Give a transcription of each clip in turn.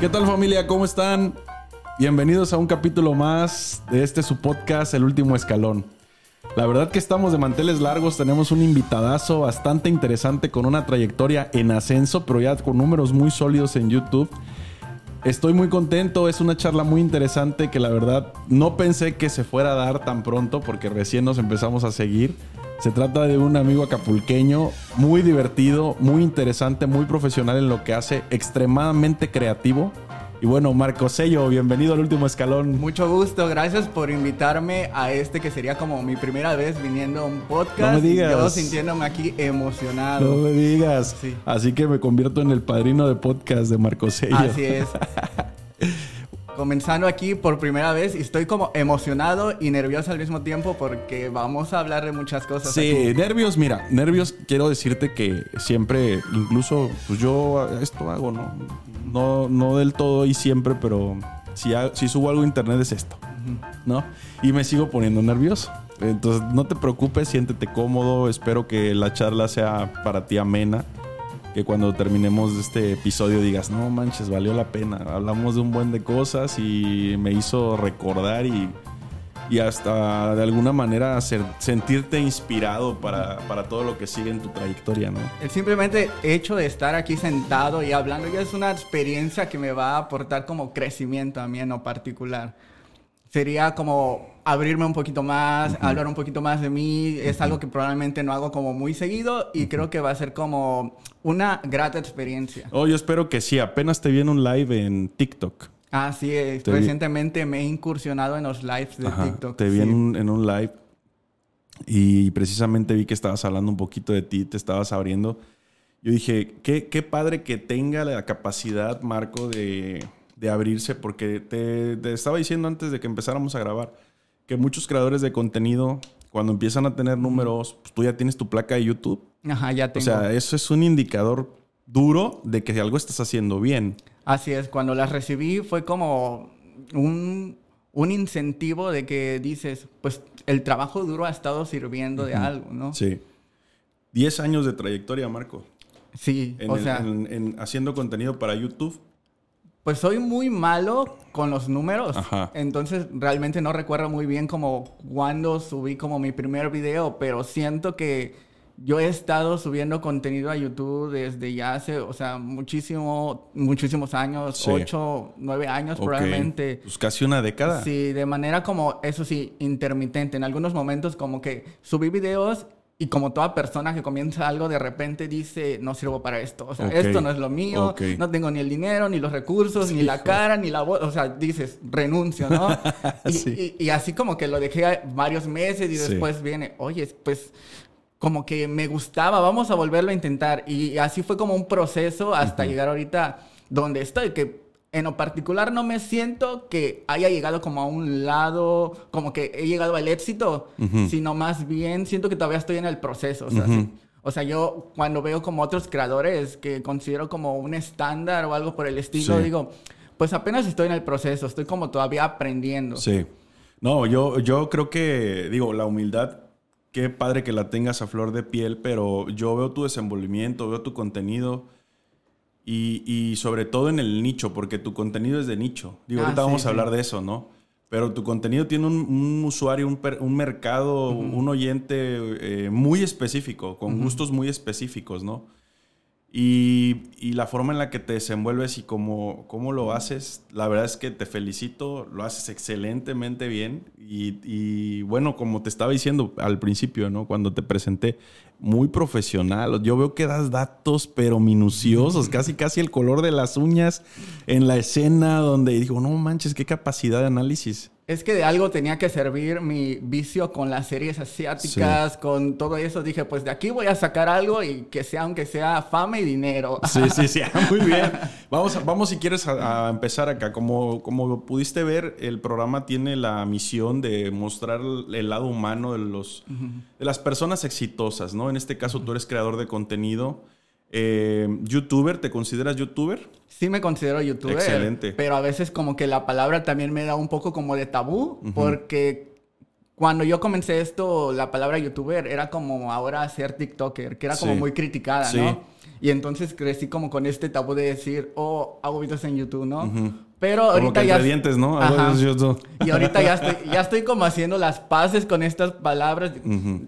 ¿Qué tal familia? ¿Cómo están? Bienvenidos a un capítulo más de este su podcast, El Último Escalón. La verdad que estamos de manteles largos, tenemos un invitadazo bastante interesante con una trayectoria en ascenso, pero ya con números muy sólidos en YouTube. Estoy muy contento, es una charla muy interesante que la verdad no pensé que se fuera a dar tan pronto porque recién nos empezamos a seguir. Se trata de un amigo acapulqueño muy divertido, muy interesante, muy profesional en lo que hace, extremadamente creativo. Y bueno, Marco Sello, bienvenido al último escalón. Mucho gusto, gracias por invitarme a este que sería como mi primera vez viniendo a un podcast. No me digas. Y yo sintiéndome aquí emocionado. No me digas. Sí. Así que me convierto en el padrino de podcast de Marco Sello. Así es. Comenzando aquí por primera vez y estoy como emocionado y nervioso al mismo tiempo porque vamos a hablar de muchas cosas. Sí, aquí. nervios, mira, nervios, quiero decirte que siempre, incluso, pues yo esto hago, ¿no? No, no del todo y siempre, pero si, ha- si subo algo a internet es esto, ¿no? Y me sigo poniendo nervioso. Entonces, no te preocupes, siéntete cómodo, espero que la charla sea para ti amena. Que cuando terminemos este episodio digas, no manches, valió la pena. Hablamos de un buen de cosas y me hizo recordar y, y hasta de alguna manera hacer- sentirte inspirado para, para todo lo que sigue en tu trayectoria, ¿no? El simplemente hecho de estar aquí sentado y hablando ya es una experiencia que me va a aportar como crecimiento a mí en lo particular. Sería como abrirme un poquito más, hablar un poquito más de mí. Es algo que probablemente no hago como muy seguido y creo que va a ser como una grata experiencia. Oh, yo espero que sí. Apenas te vi en un live en TikTok. Así es. Te vi- Recientemente me he incursionado en los lives de Ajá, TikTok. Te vi sí. en, un, en un live y precisamente vi que estabas hablando un poquito de ti, te estabas abriendo. Yo dije, qué, qué padre que tenga la capacidad, Marco, de, de abrirse, porque te, te estaba diciendo antes de que empezáramos a grabar que muchos creadores de contenido, cuando empiezan a tener números, pues tú ya tienes tu placa de YouTube. Ajá, ya O tengo. sea, eso es un indicador duro de que algo estás haciendo bien. Así es, cuando las recibí fue como un, un incentivo de que dices, pues el trabajo duro ha estado sirviendo de algo, ¿no? Sí. 10 años de trayectoria, Marco. Sí, En o el- sea, en- en haciendo contenido para YouTube. Pues soy muy malo con los números, Ajá. entonces realmente no recuerdo muy bien como cuando subí como mi primer video, pero siento que yo he estado subiendo contenido a YouTube desde ya hace, o sea, muchísimo, muchísimos años, Sí. ocho, nueve años probablemente. Pues casi una década. Sí, de manera como, eso sí, intermitente. En algunos momentos como que subí videos y como toda persona que comienza algo de repente dice, no sirvo para esto. O sea, esto no es lo mío, no tengo ni el dinero, ni los recursos, ni la hijo. cara, ni la voz. O sea, dices, renuncio, ¿no? y, Sí. y- y así como que lo dejé varios meses y Sí. después viene, oye, pues como que me gustaba, vamos a volverlo a intentar. Y así fue como un proceso hasta llegar ahorita donde estoy, que en lo particular no me siento que haya llegado como a un lado, como que he llegado al éxito, sino más bien siento que todavía estoy en el proceso. O sea, Ujú. sí. O sea, yo cuando veo como otros creadores que considero como un estándar o algo por el estilo, Sí. digo, pues apenas estoy en el proceso, estoy como todavía aprendiendo. Sí. No, yo, yo creo que, digo, la humildad, qué padre que la tengas a flor de piel, pero yo veo tu desenvolvimiento, veo tu contenido y, y sobre todo en el nicho, porque tu contenido es de nicho. Digo, Ah, ahorita sí, vamos sí. a hablar de eso, ¿no? Pero tu contenido tiene un, un usuario, un, per- un mercado, un oyente eh, muy específico, con gustos muy específicos, ¿no? Y, y la forma en la que te desenvuelves y cómo, cómo lo haces, la verdad es que te felicito, lo haces excelentemente bien. Y, y bueno, como te estaba diciendo al principio, ¿no? Cuando te presenté, muy profesional. Yo veo que das datos, pero minuciosos, casi casi el color de las uñas en la escena, donde digo, no manches, qué capacidad de análisis. Es que de algo tenía que servir mi vicio con las series asiáticas, con todo eso. Dije, pues de aquí voy a sacar algo y que sea, aunque sea fama y dinero. Sí, sí, sí, muy bien. Vamos, vamos si quieres a, a empezar acá. Como, como pudiste ver, el programa tiene la misión de mostrar el lado humano de, los, de las personas exitosas, ¿no? En este caso tú eres creador de contenido, eh, youtuber, ¿te consideras youtuber? Sí me considero youtuber. Excelente. Pero a veces como que la palabra también me da un poco como de tabú, porque cuando yo comencé esto, la palabra youtuber era como ahora ser TikToker, que era como Sí. muy criticada, Sí. ¿no? Y entonces crecí como con este tabú de decir, oh, hago videos en YouTube, ¿no? Pero ahorita que ya... Y ahorita ya estoy, ya estoy como haciendo las paces con estas palabras.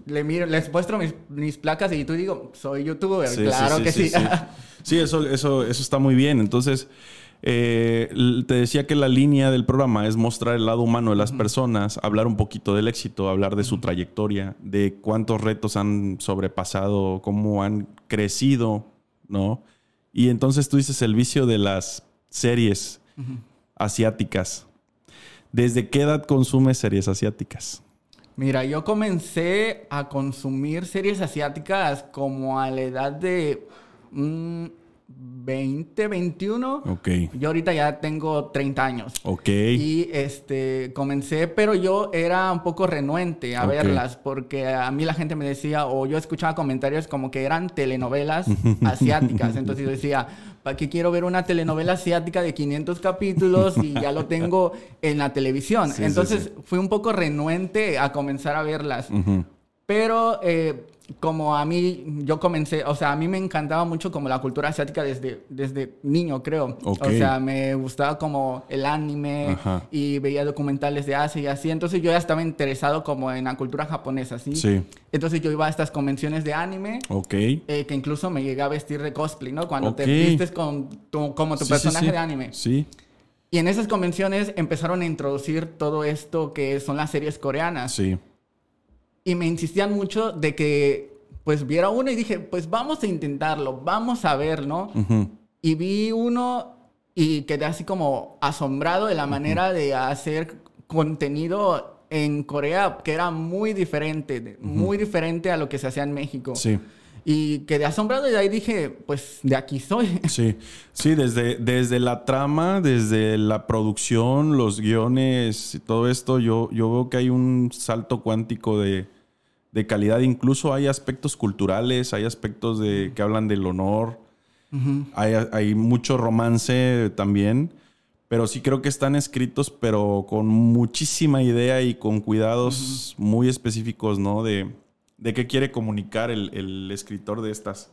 Le miro, les muestro mis, mis placas y digo, soy youtuber. Sí, claro sí, que sí. sí, eso, eso, eso está muy bien. Entonces, eh, te decía que la línea del programa es mostrar el lado humano de las personas, hablar un poquito del éxito, hablar de su trayectoria, de cuántos retos han sobrepasado, cómo han crecido, ¿no? Y entonces tú dices el vicio de las series asiáticas. ¿Desde qué edad consumes series asiáticas? Mira, yo comencé a consumir series asiáticas como a la edad de mm, 20, 21. Ok. Yo ahorita ya tengo 30 años. Ok. Y este comencé, pero yo era un poco renuente a verlas porque a mí la gente me decía o yo escuchaba comentarios como que eran telenovelas asiáticas. Entonces yo decía, ¿para qué quiero ver una telenovela asiática de 500 capítulos y ya lo tengo en la televisión? Sí, sí, Entonces sí. fui un poco renuente a comenzar a verlas. Ujú. Pero eh, como a mí, yo comencé, o sea, a mí me encantaba mucho como la cultura asiática desde, desde niño, creo. Ok. O sea, me gustaba como el anime Ajá. y veía documentales de Asia y así. Entonces yo ya estaba interesado como en la cultura japonesa, ¿sí? Sí. Entonces yo iba a estas convenciones de anime. Ok. eh, que incluso me llegué a vestir de cosplay, ¿no? Cuando te vistes con tu- como tu Sí, sí, personaje sí. de anime. Sí. Y en esas convenciones empezaron a introducir todo esto que son las series coreanas. Sí. Y me insistían mucho de que pues viera uno y dije, pues vamos a intentarlo, vamos a ver, ¿no? Y vi uno y quedé así como asombrado de la manera de hacer contenido en Corea que era muy diferente, muy diferente a lo que se hacía en México. Sí. Y quedé asombrado y de ahí dije, pues de aquí soy. Sí, sí, desde, desde la trama, desde la producción, los guiones y todo esto, yo, yo veo que hay un salto cuántico de, de calidad. Incluso hay aspectos culturales, hay aspectos de, que hablan del honor, hay, hay mucho romance también, pero sí creo que están escritos, pero con muchísima idea y con cuidados muy específicos, ¿no? De, de qué quiere comunicar el, el escritor de estas.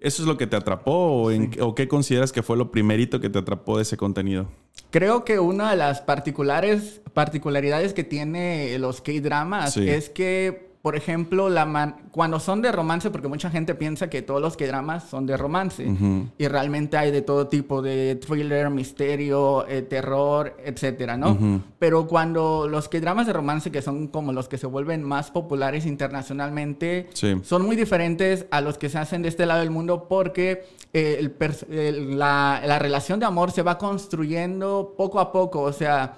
¿Eso es lo que te atrapó o, en- o qué consideras que fue lo primerito que te atrapó de ese contenido? Creo que una de las particulares, particularidades que tiene los K-dramas Sí. es que, por ejemplo, la man- cuando son de romance, porque mucha gente piensa que todos los K-dramas son de romance, y realmente hay de todo tipo de thriller, misterio, eh, terror, etcétera, ¿no? Pero cuando los K-dramas de romance, que son como los que se vuelven más populares internacionalmente, Sí. son muy diferentes a los que se hacen de este lado del mundo porque eh, el pers- el- la, la relación de amor se va construyendo poco a poco. O sea,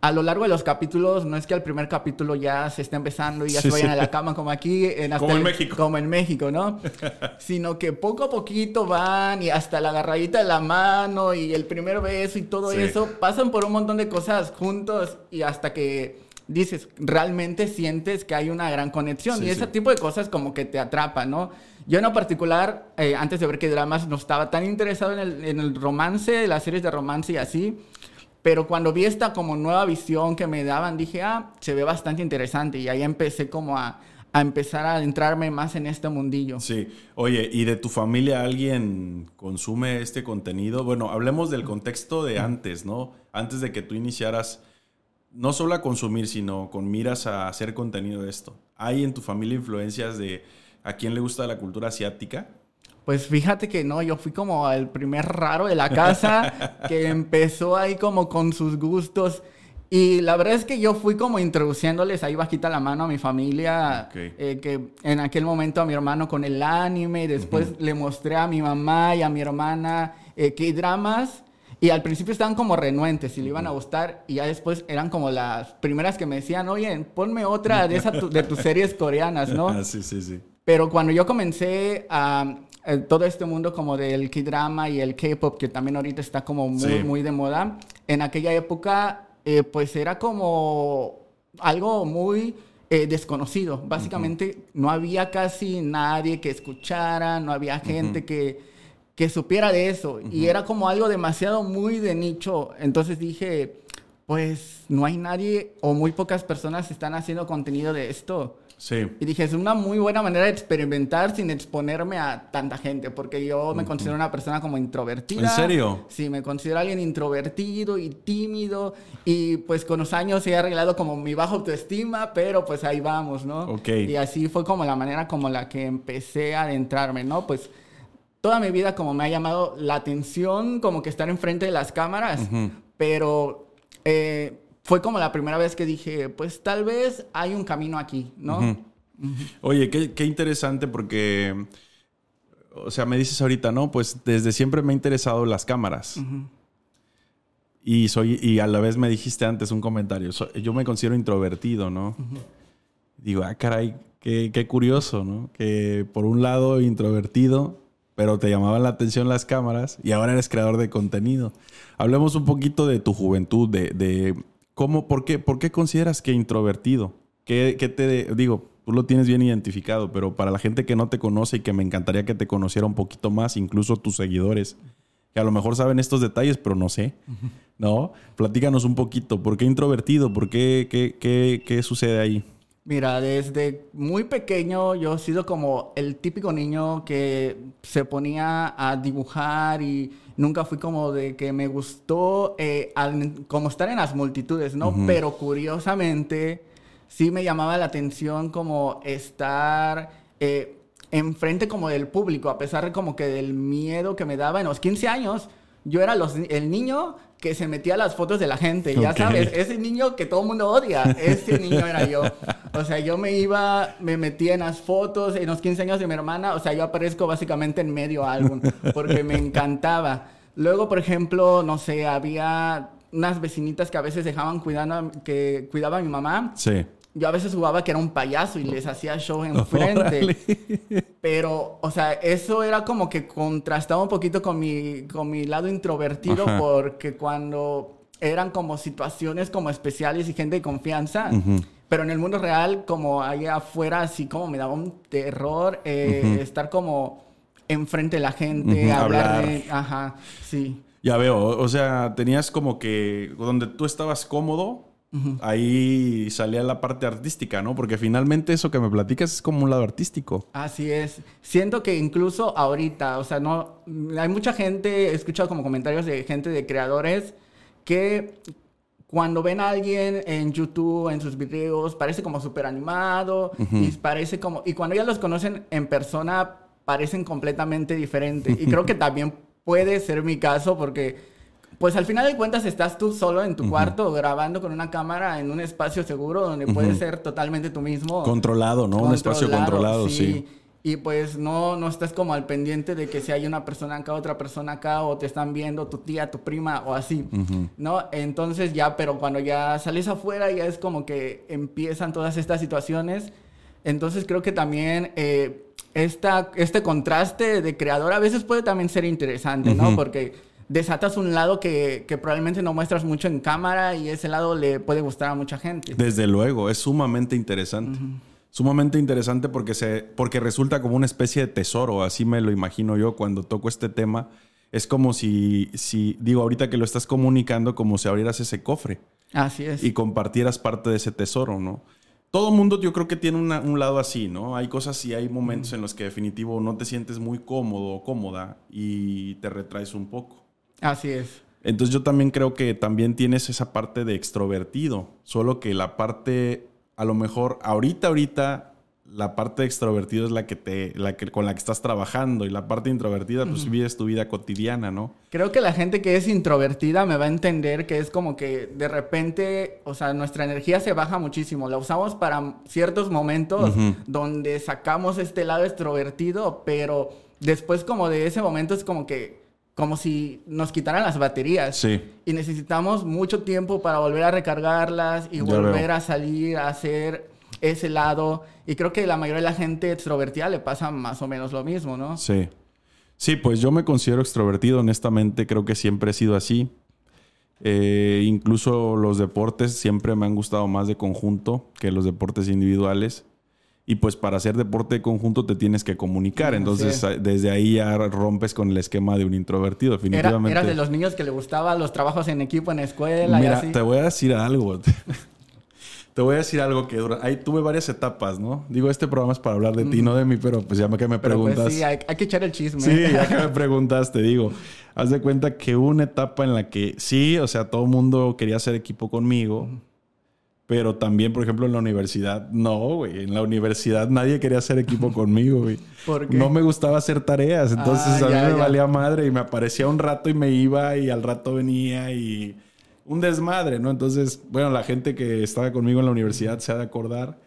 a lo largo de los capítulos, no es que al primer capítulo ya se estén besando y ya Sí, se vayan sí. a la cama como aquí. En hasta Como en el- México. Como en México, ¿no? Sino que poco a poquito van y hasta la agarradita de la mano y el primer beso y todo Sí. eso. Pasan por un montón de cosas juntos y hasta que dices, realmente sientes que hay una gran conexión. Y ese tipo de cosas como que te atrapan, ¿no? Yo en lo particular, eh, antes de ver qué dramas, no estaba tan interesado en el, en el romance, las series de romance y así. Pero cuando vi esta como nueva visión que me daban, dije, ah, se ve bastante interesante. Y ahí empecé como a, a empezar a adentrarme más en este mundillo. Sí. Oye, ¿y de tu familia alguien consume este contenido? Bueno, hablemos del contexto de antes, ¿no? Antes de que tú iniciaras, no solo a consumir, sino con miras a hacer contenido de esto. ¿Hay en tu familia influencias de a quién le gusta la cultura asiática? Pues fíjate que no, yo fui como el primer raro de la casa que empezó ahí como con sus gustos. Y la verdad es que yo fui como introduciéndoles ahí bajita la mano a mi familia, eh, que en aquel momento a mi hermano con el anime, y después le mostré a mi mamá y a mi hermana eh, qué dramas. Y al principio estaban como renuentes si le iban a gustar y ya después eran como las primeras que me decían, oye, ponme otra de, esa tu- de tus series coreanas, ¿no? Ah, sí, sí, sí. Pero cuando yo comencé a eh, todo este mundo como del K-drama y el K-pop, que también ahorita está como muy, Sí. muy de moda, en aquella época, eh, pues era como algo muy eh, desconocido. Básicamente no había casi nadie que escuchara, no había gente que, que supiera de eso. Y era como algo demasiado muy de nicho. Entonces dije, pues no hay nadie o muy pocas personas están haciendo contenido de esto. Sí. Y dije, es una muy buena manera de experimentar sin exponerme a tanta gente, porque yo me considero una persona como introvertida. ¿En serio? Sí, me considero alguien introvertido y tímido, y pues con los años he arreglado como mi baja autoestima, pero pues ahí vamos, ¿no? Ok. Y así fue como la manera como la que empecé a adentrarme, ¿no? Pues toda mi vida como me ha llamado la atención, como que estar enfrente de las cámaras, pero... Eh, fue como la primera vez que dije, pues tal vez hay un camino aquí, ¿no? Oye, qué, qué, interesante porque, o sea, me dices ahorita, ¿no? Pues desde siempre me ha interesado las cámaras. Y soy, y a la vez me dijiste antes un comentario, yo me considero introvertido, ¿no? Digo, ah, caray, qué, qué curioso, ¿no? Que por un lado introvertido, pero te llamaban la atención las cámaras y ahora eres creador de contenido. Hablemos un poquito de tu juventud, de, de ¿Cómo, por, qué, ¿Por qué consideras que introvertido? ¿Qué, qué te digo? Tú lo tienes bien identificado, pero para la gente que no te conoce y que me encantaría que te conociera un poquito más, incluso tus seguidores, que a lo mejor saben estos detalles, pero no sé, ¿no? Platícanos un poquito. ¿Por qué introvertido? ¿Por qué, qué, qué, qué sucede ahí? Mira, desde muy pequeño yo he sido como el típico niño que se ponía a dibujar y nunca fui como de que me gustó eh, como estar en las multitudes, ¿no? Pero curiosamente sí me llamaba la atención como estar eh, enfrente como del público, a pesar de como que del miedo que me daba en los 15 años. Yo era los, el niño que se metía a las fotos de la gente, ya sabes, ese niño que todo el mundo odia, ese niño era yo. O sea, yo me iba, me metía en las fotos, en los 15 años de mi hermana, o sea, yo aparezco básicamente en medio álbum, porque me encantaba. Luego, por ejemplo, no sé, había unas vecinitas que a veces dejaban cuidando, que cuidaba a mi mamá. Sí yo a veces jugaba que era un payaso y les hacía show enfrente. Pero, o sea, eso era como que contrastaba un poquito con mi, con mi lado introvertido porque cuando eran como situaciones como especiales y gente de confianza, pero en el mundo real, como allá afuera, así como me daba un terror eh, estar como enfrente de la gente, hablar. De, ajá, sí. Ya veo, o sea, tenías como que donde tú estabas cómodo, Ahí salía la parte artística, ¿no? Porque finalmente eso que me platicas es como un lado artístico. Así es. Siento que incluso ahorita, o sea, no. Hay mucha gente, he escuchado como comentarios de gente de creadores que cuando ven a alguien en YouTube, en sus videos, parece como súper animado y parece como. Y cuando ya los conocen en persona, parecen completamente diferentes. Y creo que también puede ser mi caso porque pues al final de cuentas estás tú solo en tu cuarto grabando con una cámara en un espacio seguro donde puedes ser totalmente tú mismo. Controlado, ¿no? un espacio controlado, sí. Y pues no, no estás como al pendiente de que si hay una persona acá, otra persona acá, o te están viendo tu tía, tu prima, o así, ¿no? Entonces ya, pero cuando ya sales afuera, ya es como que empiezan todas estas situaciones. Entonces creo que también eh, esta, este contraste de creador a veces puede también ser interesante, ¿no? Porque desatas un lado que, probablemente no muestras mucho en cámara y ese lado le puede gustar a mucha gente. Desde luego, es sumamente interesante. Sumamente interesante porque, se, porque resulta como una especie de tesoro, así me lo imagino yo cuando toco este tema. Es como si, si, digo, ahorita que lo estás comunicando, como si abrieras ese cofre. Así es. Y compartieras parte de ese tesoro, ¿no? Todo mundo yo creo que tiene un lado así, ¿no? Hay cosas y hay momentos en los que definitivo no te sientes muy cómodo o cómoda y te retraes un poco. Así es. Entonces yo también creo que también tienes esa parte de extrovertido, solo que la parte, a lo mejor, ahorita, ahorita, la parte extrovertido es la que te, la que, con la que estás trabajando y la parte introvertida, pues vives tu vida cotidiana, ¿no? Creo que la gente que es introvertida me va a entender que es como que de repente, o sea, nuestra energía se baja muchísimo. La usamos para ciertos momentos donde sacamos este lado extrovertido, pero después como de ese momento es como que como si nos quitaran las baterías. Sí. Y necesitamos mucho tiempo para volver a recargarlas y volver a salir a hacer ese lado. Y creo que la mayoría de la gente extrovertida le pasa más o menos lo mismo, ¿no? Sí. Sí, pues yo me considero extrovertido, honestamente, creo que siempre he sido así. Eh, incluso los deportes siempre me han gustado más de conjunto que los deportes individuales. Y pues para hacer deporte de conjunto te tienes que comunicar. Entonces, desde ahí ya rompes con el esquema de un introvertido, definitivamente. Era, de los niños que le gustaban los trabajos en equipo en escuela. Mira, te voy a decir algo. te voy a decir algo que dura. Ahí tuve varias etapas, ¿no? Digo, este programa es para hablar de ti, no de mí, pero pues ya que me pero pues, preguntas. sí, hay, que echar el chisme. Sí, ya que me preguntaste, digo. Haz de cuenta que hubo una etapa en la que sí, o sea, todo el mundo quería hacer equipo conmigo. Pero también, por ejemplo, en la universidad, no, güey. En la universidad nadie quería hacer equipo conmigo, güey. ¿Por qué? No me gustaba hacer tareas. Entonces ah, a mí me valía madre y me aparecía un rato y me iba y al rato venía y un desmadre, ¿no? Entonces, bueno, la gente que estaba conmigo en la universidad se ha de acordar.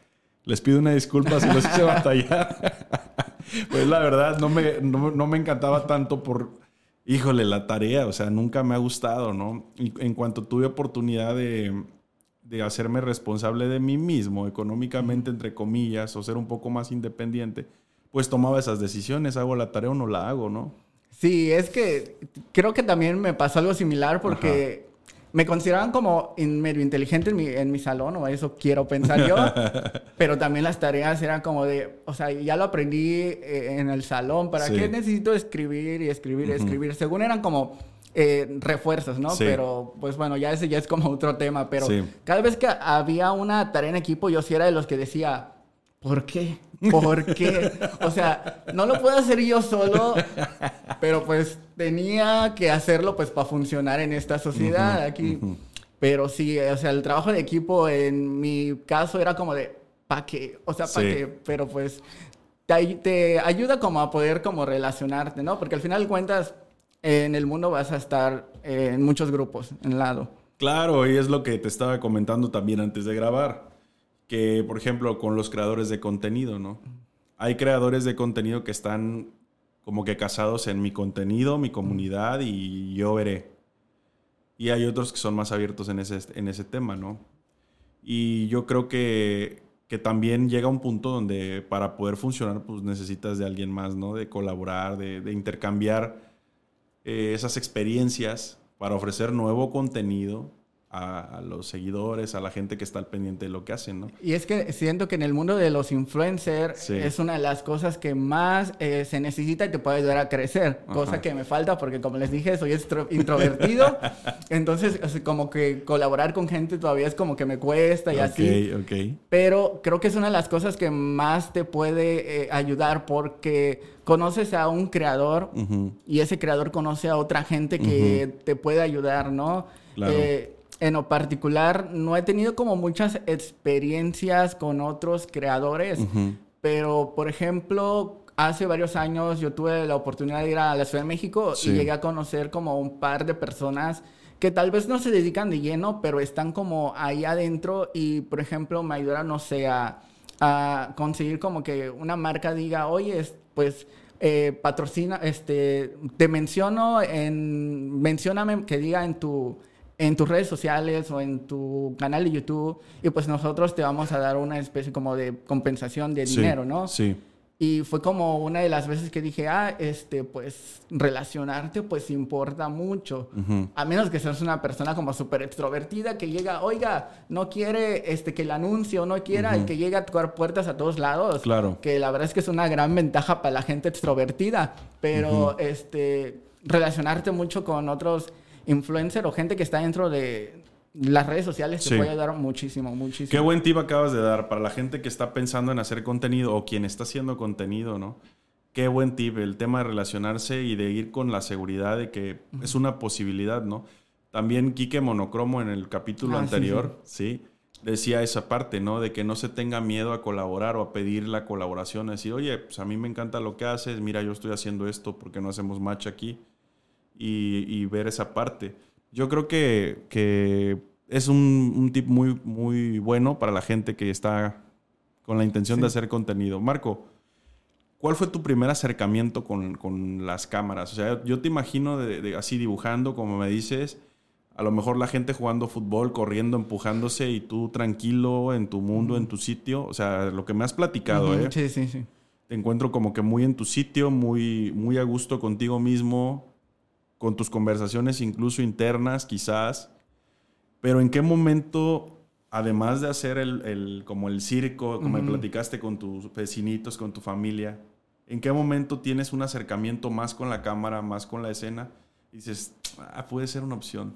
Les pido una disculpa si los hice batallar. pues la verdad, no me, no me encantaba tanto por, híjole, la tarea. O sea, nunca me ha gustado, ¿no? Y en cuanto tuve oportunidad de de hacerme responsable de mí mismo económicamente, entre comillas, o ser un poco más independiente, pues tomaba esas decisiones, hago la tarea o no la hago, ¿no? Sí, es que creo que también me pasó algo similar porque me consideraban como medio inteligente en mi, en mi salón, o eso quiero pensar yo, pero también las tareas eran como de, o sea, ya lo aprendí eh, en el salón, ¿para qué necesito escribir y escribir y escribir? Según eran como eh, refuerzos, ¿no? Pero, pues bueno, ya ese ya es como otro tema. Pero cada vez que había una tarea en equipo, yo sí era de los que decía, ¿por qué? ¿Por qué? o sea, no lo puedo hacer yo solo, pero pues tenía que hacerlo pues para funcionar en esta sociedad aquí. Pero sí, o sea, el trabajo de equipo en mi caso era como de, ¿para qué? O sea, ¿para qué? Pero pues te, te, ayuda como a poder como relacionarte, ¿no? Porque al final cuentas en el mundo vas a estar eh, en muchos grupos, en lado. Claro, y es lo que te estaba comentando también antes de grabar. Que, por ejemplo, con los creadores de contenido, ¿no? Hay creadores de contenido que están como que casados en mi contenido, mi comunidad y yo veré. Y hay otros que son más abiertos en ese, en ese tema, ¿no? Y yo creo que, que también llega un punto donde para poder funcionar, pues necesitas de alguien más, ¿no? De colaborar, de, de intercambiar eh, esas experiencias para ofrecer nuevo contenido a, los seguidores, a la gente que está al pendiente de lo que hacen, ¿no? Y es que siento que en el mundo de los influencers es una de las cosas que más eh, se necesita y te puede ayudar a crecer, cosa que me falta porque como les dije, soy introvertido, entonces como que colaborar con gente todavía es como que me cuesta y así. Ok, Pero creo que es una de las cosas que más te puede eh, ayudar porque conoces a un creador y ese creador conoce a otra gente que te puede ayudar, ¿no? Claro. Eh, en lo particular, no he tenido como muchas experiencias con otros creadores, pero por ejemplo, hace varios años yo tuve la oportunidad de ir a la Ciudad de México y llegué a conocer como un par de personas que tal vez no se dedican de lleno, pero están como ahí adentro y, por ejemplo, me ayudaron, no sé, a, conseguir como que una marca diga, oye, pues... Eh, patrocina, este, te menciono en, mencióname que diga en tu, en tus redes sociales o en tu canal de YouTube y pues nosotros te vamos a dar una especie como de compensación de dinero, ¿no? Sí. Y fue como una de las veces que dije, ah, este, pues relacionarte pues importa mucho. A menos que seas una persona como súper extrovertida que llega, oiga, no quiere este, que el anuncio no quiera y que llegue a tocar puertas a todos lados. Claro. Que la verdad es que es una gran ventaja para la gente extrovertida. Pero, este, relacionarte mucho con otros influencer o gente que está dentro de las redes sociales te puede ayudar muchísimo, muchísimo. Qué buen tip acabas de dar para la gente que está pensando en hacer contenido o quien está haciendo contenido, ¿no? Qué buen tip, el tema de relacionarse y de ir con la seguridad de que es una posibilidad, ¿no? También Quique Monocromo en el capítulo ah, anterior, sí, decía esa parte, ¿no? De que no se tenga miedo a colaborar o a pedir la colaboración, decir, oye, pues a mí me encanta lo que haces, mira, yo estoy haciendo esto porque no hacemos match aquí y, ver esa parte. Yo creo que, es un, tip muy, muy bueno para la gente que está con la intención de hacer contenido. Marco, ¿cuál fue tu primer acercamiento con, las cámaras? O sea, yo te imagino así dibujando, como me dices, a lo mejor la gente jugando fútbol, corriendo, empujándose y tú tranquilo en tu mundo, en tu sitio. O sea, lo que me has platicado, ¿eh? Sí, sí, sí. Te encuentro como que muy en tu sitio, muy, muy a gusto contigo mismo, con tus conversaciones incluso internas quizás, pero ¿en qué momento además de hacer el, el como el circo, como me platicaste con tus vecinitos, con tu familia, ¿en qué momento tienes un acercamiento más con la cámara, más con la escena? Y dices, ah, puede ser una opción.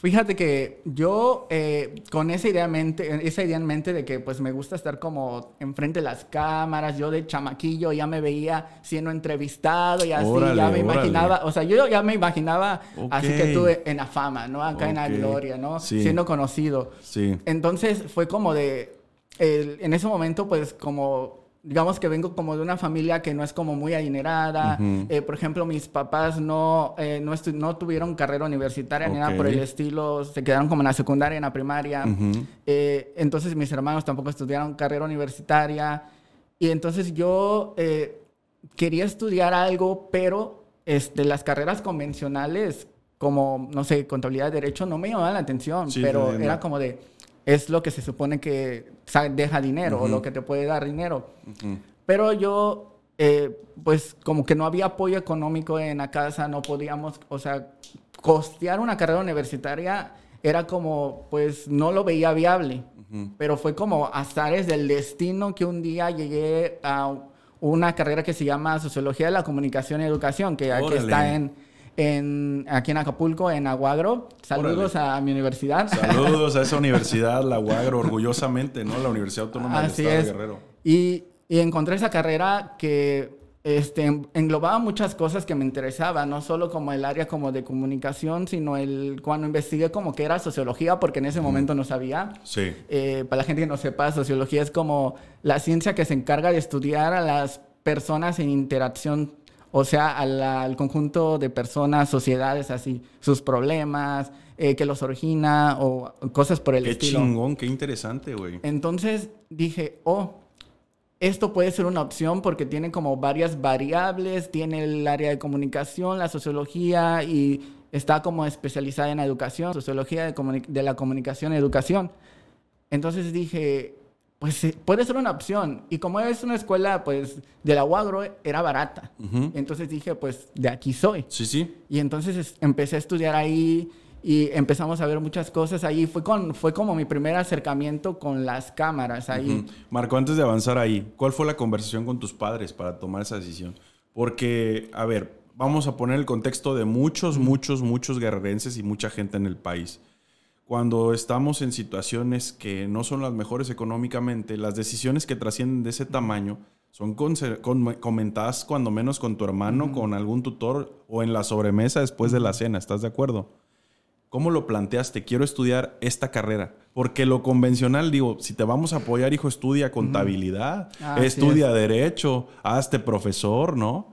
Fíjate que yo eh, con esa idea, en mente, esa idea en mente de que pues me gusta estar como enfrente de las cámaras, yo de chamaquillo ya me veía siendo entrevistado y así, ya me imaginaba, o sea, yo ya me imaginaba así que tú en la fama, ¿no? Acá en la gloria, ¿no? Siendo conocido. Sí. Entonces fue como de, en ese momento pues como digamos que vengo como de una familia que no es como muy adinerada. Eh, por ejemplo, mis papás no, eh, no, no, tuvieron carrera universitaria ni nada por el estilo. Se quedaron como en la secundaria, en la primaria. Eh, entonces mis hermanos tampoco estudiaron carrera universitaria. Y entonces yo quería estudiar algo, pero este, las carreras convencionales como, no sé, contabilidad de derecho no me llamaban la atención, pero era como de es lo que se supone que deja dinero o lo que te puede dar dinero. Pero yo, eh, pues como que no había apoyo económico en la casa, no podíamos, o sea, costear una carrera universitaria era como, pues no lo veía viable. Pero fue como azares del destino que un día llegué a una carrera que se llama Sociología de la Comunicación y Educación, que aquí está en en, aquí en Acapulco, en Aguagro. Saludos a mi universidad. Saludos a esa universidad, la Aguagro, orgullosamente, ¿no? La Universidad Autónoma del Estado de Guerrero. Y, y, encontré esa carrera que este, englobaba muchas cosas que me interesaban, no solo como el área como de comunicación, sino el cuando investigué como que era sociología, porque en ese momento no sabía. Sí. Eh, para la gente que no sepa, sociología es como la ciencia que se encarga de estudiar a las personas en interacción o sea, al, conjunto de personas, sociedades así, sus problemas, eh, que los origina o cosas por el estilo. Qué chingón, qué interesante, güey. Entonces dije, oh, esto puede ser una opción porque tiene como varias variables, tiene el área de comunicación, la sociología y está como especializada en educación, sociología de, de la comunicación y educación. Entonces dije, pues puede ser una opción. Y como es una escuela, pues, de la UAGRO, era barata. Entonces dije, pues, de aquí soy. Sí, sí. Y entonces empecé a estudiar ahí y empezamos a ver muchas cosas ahí. Fue, con, fue como mi primer acercamiento con las cámaras ahí. Marco, antes de avanzar ahí, ¿cuál fue la conversación con tus padres para tomar esa decisión? Porque, a ver, vamos a poner el contexto de muchos, muchos, muchos guerrerenses y mucha gente en el país cuando estamos en situaciones que no son las mejores económicamente, las decisiones que trascienden de ese tamaño son comentadas cuando menos con tu hermano, con algún tutor o en la sobremesa después de la cena, ¿estás de acuerdo? ¿Cómo lo planteaste? Quiero estudiar esta carrera. Porque lo convencional, digo, si te vamos a apoyar, hijo, estudia contabilidad, estudia derecho, hazte profesor, ¿no?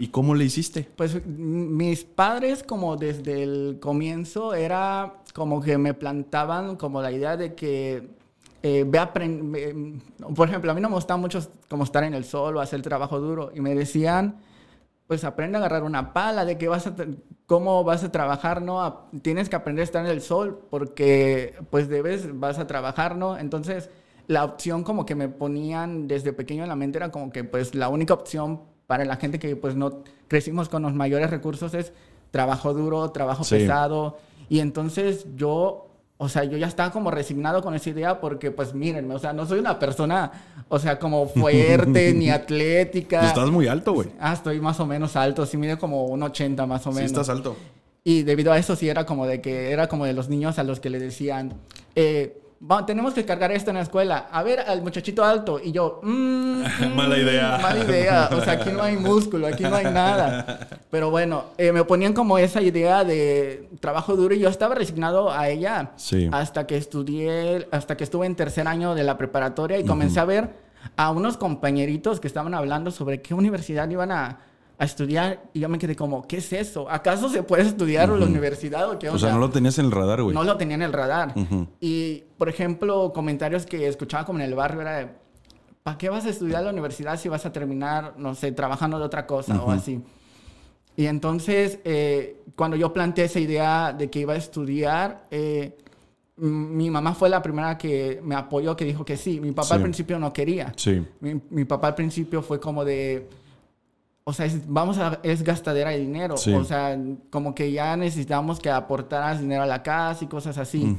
¿Y cómo le hiciste? Pues mis padres como desde el comienzo era como que me plantaban como la idea de que eh, ve por ejemplo, a mí no me gustaba mucho como estar en el sol o hacer trabajo duro y me decían, pues aprende a agarrar una pala, de que vas a, cómo vas a trabajar, ¿no? tienes que aprender a estar en el sol porque pues debes, vas a trabajar, ¿no? Entonces la opción como que me ponían desde pequeño en la mente era como que pues la única opción para la gente que pues no crecimos con los mayores recursos es trabajo duro, trabajo pesado. Y entonces yo, o sea, yo ya estaba como resignado con esa idea porque pues mírenme, o sea, no soy una persona, o sea, como fuerte ni atlética. Estás muy alto, güey. Ah, estoy más o menos alto, sí mide como un 80 más o menos. Sí, estás alto. Y debido a eso sí era como de que era como de los niños a los que le decían, eh, tenemos que cargar esto en la escuela. A ver al muchachito alto. Y yo, mmm, mala idea. Mala idea. O sea, aquí no hay músculo, aquí no hay nada. Pero bueno, eh, me ponían como esa idea de trabajo duro y yo estaba resignado a ella. Sí. Hasta que estudié, hasta que estuve en tercer año de la preparatoria y comencé a ver a unos compañeritos que estaban hablando sobre qué universidad iban a a estudiar y yo me quedé como, ¿qué es eso? ¿Acaso se puede estudiar en la universidad o qué O sea, no lo tenías en el radar, güey. No lo tenía en el radar. Y, por ejemplo, comentarios que escuchaba como en el barrio era de, ¿para qué vas a estudiar la universidad si vas a terminar, no sé, trabajando de otra cosa o así? Y entonces, eh, cuando yo planteé esa idea de que iba a estudiar, eh, mi mamá fue la primera que me apoyó, que dijo que sí. Mi papá al principio no quería. Sí. Mi, mi papá al principio fue como de o sea, es, vamos a, es gastadera de dinero. O sea, como que ya necesitamos que aportaras dinero a la casa y cosas así.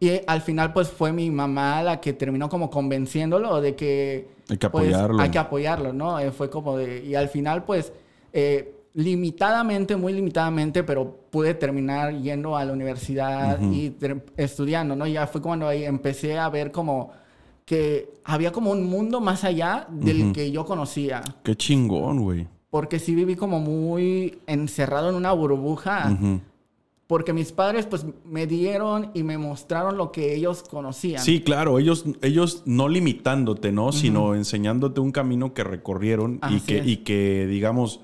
Y al final, pues fue mi mamá la que terminó como convenciéndolo de que. Hay que pues, apoyarlo. hay que apoyarlo, ¿no? Eh, fue como de. Y al final, pues. eh, limitadamente, muy limitadamente, pero pude terminar yendo a la universidad y ter- estudiando, ¿no? Ya fue cuando ahí empecé a ver como que había como un mundo más allá del que yo conocía. Qué chingón, güey. Porque sí viví como muy encerrado en una burbuja. Ujú. Porque mis padres pues me dieron y me mostraron lo que ellos conocían. Sí, claro, ellos, ellos no limitándote, ¿no? Sino enseñándote un camino que recorrieron y que, es. y que, digamos,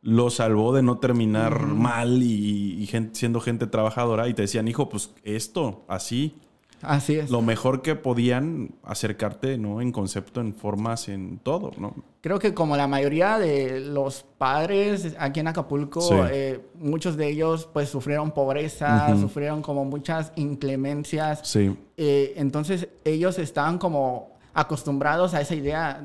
lo salvó de no terminar mal y, y siendo gente trabajadora. Y te decían, hijo, pues esto, así. Así es. Lo mejor que podían acercarte, ¿no? En concepto, en formas, en todo, ¿no? Creo que como la mayoría de los padres aquí en Acapulco, Sí. eh, muchos de ellos pues sufrieron pobreza, sufrieron como muchas inclemencias. Sí. Eh, entonces ellos estaban como acostumbrados a esa idea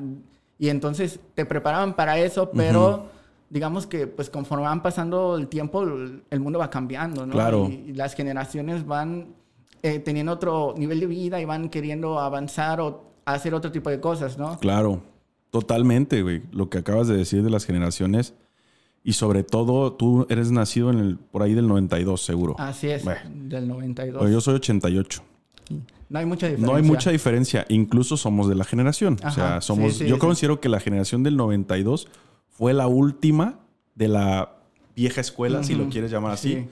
y entonces te preparaban para eso, pero digamos que pues conforme van pasando el tiempo el, mundo va cambiando, ¿no? Claro. Y las generaciones van eh, teniendo otro nivel de vida y van queriendo avanzar o hacer otro tipo de cosas, ¿no? Claro, totalmente, güey. Lo que acabas de decir de las generaciones. Y sobre todo, tú eres nacido en el, por ahí del 92, seguro. Así es, Bueno. del 92. Pero yo soy 88. No hay mucha diferencia. No hay mucha diferencia. Incluso somos de la generación. o Ajá, sea, somos. sí, sí, yo sí. considero que la generación del 92 fue la última de la vieja escuela, si lo quieres llamar así.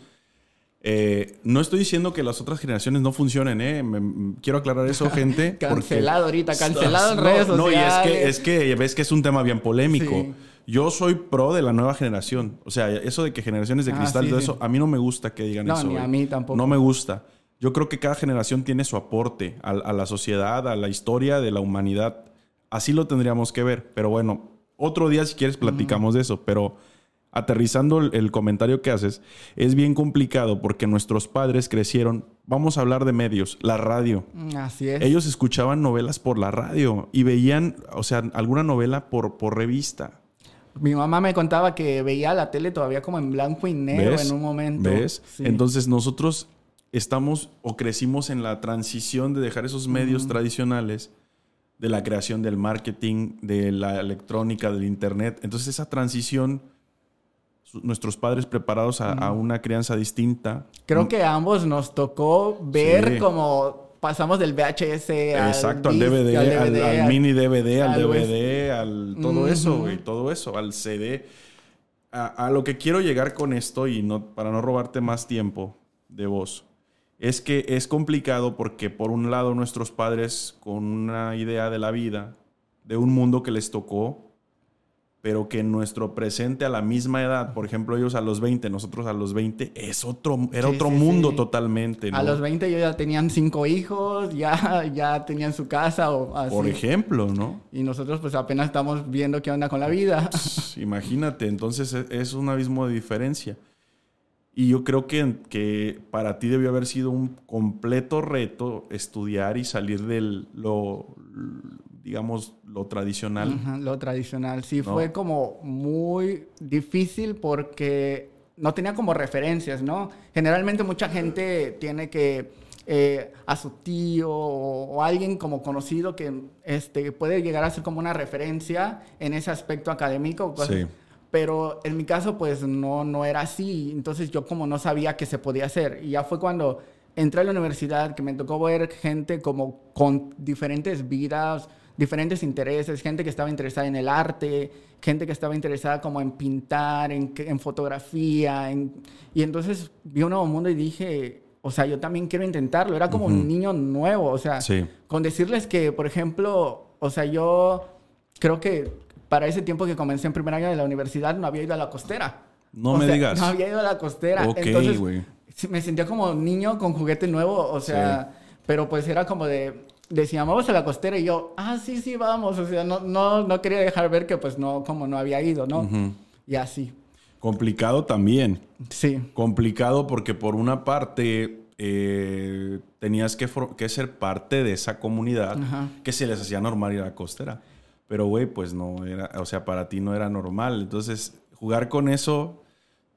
Eh, no estoy diciendo que las otras generaciones no funcionen, ¿eh? Me- me- quiero aclarar eso, gente. porque- Cancelado ahorita, cancelado en No, redes No, y es sociales. que, es que ves que es un tema bien polémico. Sí. Yo soy pro de la nueva generación. O sea, eso de que generaciones de Ah, cristal, sí, todo sí. eso, a mí no me gusta que digan No, eso. ni a mí tampoco. No me gusta. Yo creo que cada generación tiene su aporte a, a la sociedad, a la historia de la humanidad. Así lo tendríamos que ver. Pero bueno, otro día si quieres platicamos de eso. Pero aterrizando el, comentario que haces, es bien complicado porque nuestros padres crecieron, vamos a hablar de medios, la radio. Mm, Así es. Ellos escuchaban novelas por la radio y veían, o sea, alguna novela por, por revista. Mi mamá me contaba que veía la tele todavía como en blanco y negro ¿Ves? en un momento. ¿Ves? Sí. Entonces nosotros estamos o crecimos en la transición de dejar esos medios tradicionales de la creación del marketing, de la electrónica, del internet. Entonces esa transición, nuestros padres preparados a, a una crianza distinta. Creo que a ambos nos tocó ver Sí. como pasamos del VHS al, Exacto, al DVD, al, DVD, al al- mini DVD, al, DVD, al todo eso, güey, todo eso, al CD. A, a lo que quiero llegar con esto y no para no robarte más tiempo de voz es que es complicado porque por un lado nuestros padres con una idea de la vida, de un mundo que les tocó, pero que en nuestro presente a la misma edad, por ejemplo, ellos a los 20, nosotros a los 20, es otro, era Sí, otro sí, mundo sí. totalmente. A ¿no? los 20 yo ya tenían cinco hijos, ya, ya tenían su casa o así. Por ejemplo, ¿no? Y nosotros pues apenas estamos viendo qué onda con la vida. Imagínate, entonces e- es un abismo de diferencia. Y yo creo que, que para ti debió haber sido un completo reto estudiar y salir del lo, digamos, lo tradicional. Ajá, lo tradicional. Sí, ¿No? fue como muy difícil porque no tenía como referencias, ¿no? Generalmente mucha gente tiene que eh, a su tío o, o alguien como conocido que este, puede llegar a ser como una referencia en ese aspecto académico. cosas. Sí. Pero en mi caso, pues no, no era así. Entonces yo como no sabía que se podía hacer. Y ya fue cuando entré a la universidad que me tocó ver gente como con diferentes vidas, diferentes intereses, gente que estaba interesada en el arte, gente que estaba interesada como en pintar, en, en fotografía. en- Y entonces vi un nuevo mundo y dije, o sea, yo también quiero intentarlo. Era como un niño nuevo, o sea, Sí. con decirles que, por ejemplo, o sea, yo creo que para ese tiempo que comencé en primer año de la universidad no había ido a la costera. No O me sea, digas. No había ido a la costera. Ok, Entonces, güey. sí, me sentía como niño con juguete nuevo, o sea, pero pues era como de, decían, vamos a la costera y yo, ah, sí, sí, vamos, o sea, no, no, no quería dejar ver que pues no, como no había ido, ¿no? Ujú. Y así, Complicado también. sí. Complicado porque por una parte eh, tenías que, for- que ser parte de esa comunidad Ajá. que se les hacía normal ir a la costera. Pero, güey, pues no era, o sea, para ti no era normal. Entonces, jugar con eso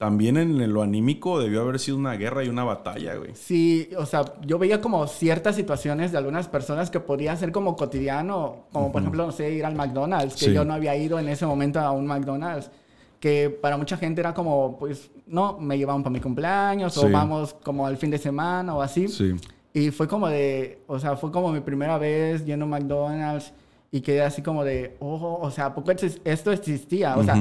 también en lo anímico debió haber sido una guerra y una batalla, güey. Sí, o sea, yo veía como ciertas situaciones de algunas personas que podía ser como cotidiano, como por ejemplo, no sé, ir al McDonald's, que yo no había ido en ese momento a un McDonald's, que para mucha gente era como, pues, no, me llevaban para mi cumpleaños o vamos como al fin de semana o así. Sí. Y fue como de, o sea, fue como mi primera vez yendo a McDonald's y quedé así como de, ojo, o sea, ¿por qué esto existía? O sea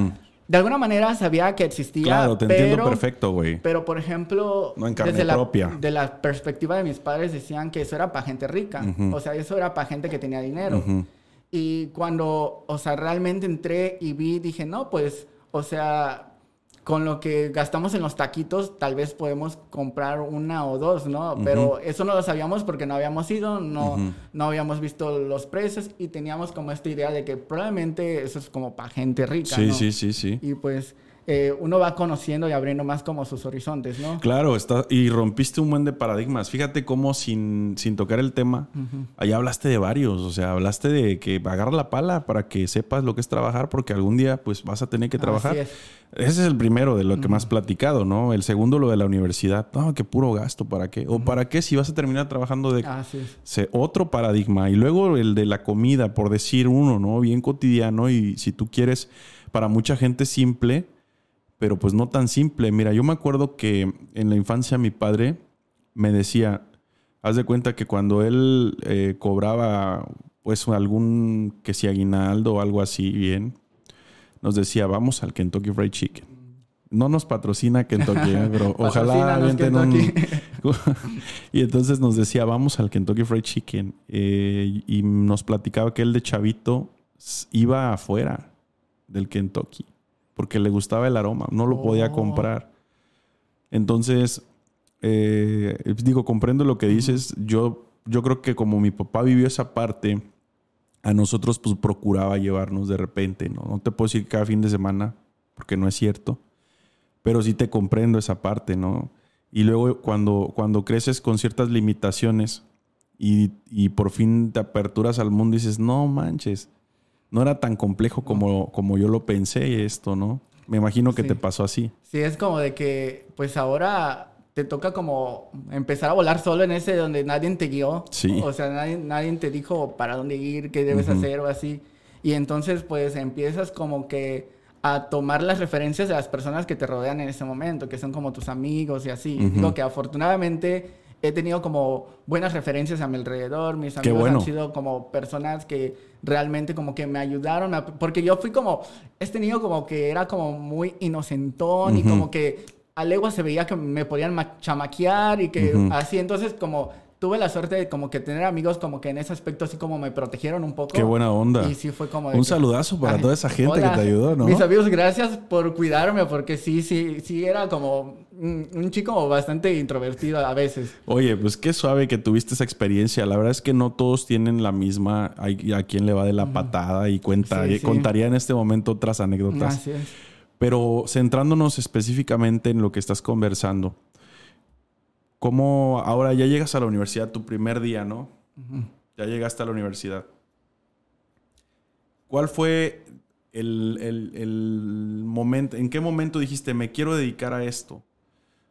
de alguna manera sabía que existía. Claro, te pero, entiendo perfecto, güey. Pero, por ejemplo, no en desde propia. La, de la perspectiva de mis padres decían que eso era para gente rica. O sea, eso era para gente que tenía dinero. Y cuando, o sea, realmente entré y vi, dije, no, pues, o sea, con lo que gastamos en los taquitos, tal vez podemos comprar una o dos, ¿no? Pero eso no lo sabíamos porque no habíamos ido, no, no habíamos visto los precios y teníamos como esta idea de que probablemente eso es como para gente rica, sí, Sí, sí, sí. Y pues eh, uno va conociendo y abriendo más como sus horizontes, ¿no? Claro, está, y rompiste un buen de paradigmas. Fíjate cómo sin, sin tocar el tema, allá hablaste de varios, o sea, hablaste de que agarra la pala para que sepas lo que es trabajar, porque algún día pues vas a tener que trabajar. Ese es el primero de lo que más platicado, ¿no? El segundo, lo de la universidad. No, qué puro gasto, ¿para qué? ¿O para qué si vas a terminar trabajando de... otro paradigma. Y luego el de la comida, por decir uno, ¿no? Bien cotidiano y si tú quieres, para mucha gente simple pero pues no tan simple. Mira, yo me acuerdo que en la infancia mi padre me decía, haz de cuenta que cuando él eh, cobraba pues algún que si aguinaldo o algo así bien, nos decía, vamos al Kentucky Fried Chicken. No nos patrocina Kentucky, ¿eh? pero ojalá un... y entonces nos decía, vamos al Kentucky Fried Chicken. Eh, y nos platicaba que él de chavito iba afuera del Kentucky porque le gustaba el aroma, no lo podía oh. comprar. Entonces, eh, digo, comprendo lo que dices. Yo, yo creo que como mi papá vivió esa parte, a nosotros pues procuraba llevarnos de repente, ¿no? No te puedo decir cada fin de semana, porque no es cierto, pero sí te comprendo esa parte, ¿no? Y luego cuando, cuando creces con ciertas limitaciones y, y por fin te aperturas al mundo dices, no manches, no era tan complejo como, como yo lo pensé esto, ¿no? Me imagino que te pasó así. Sí, es como de que, pues ahora te toca como empezar a volar solo en ese donde nadie te guió. Sí. O sea, nadie, nadie te dijo para dónde ir, qué debes hacer o así. Y entonces, pues empiezas como que a tomar las referencias de las personas que te rodean en ese momento, que son como tus amigos y así. Digo que afortunadamente he tenido como buenas referencias a mi alrededor, mis amigos han sido como personas que realmente como que me ayudaron, porque yo fui como, este niño como que era como muy inocentón y como que a legua se veía que me podían chamaquear y que así, entonces como tuve la suerte de como que tener amigos como que en ese aspecto así como me protegieron un poco. Qué buena onda. Y sí fue como... un saludazo para toda esa gente que te ayudó, ¿no? Mis amigos, gracias por cuidarme porque sí, sí, sí era como un, chico bastante introvertido a veces. Oye, pues qué suave que tuviste esa experiencia. La verdad es que no todos tienen la misma... Hay a quien le va de la patada y cuenta, contaría en este momento otras anécdotas. Es. Pero centrándonos específicamente en lo que estás conversando. ¿Cómo ahora ya llegas a la universidad, tu primer día, ¿no? Ya llegaste a la universidad. ¿Cuál fue el, momento, en qué momento dijiste, me quiero dedicar a esto?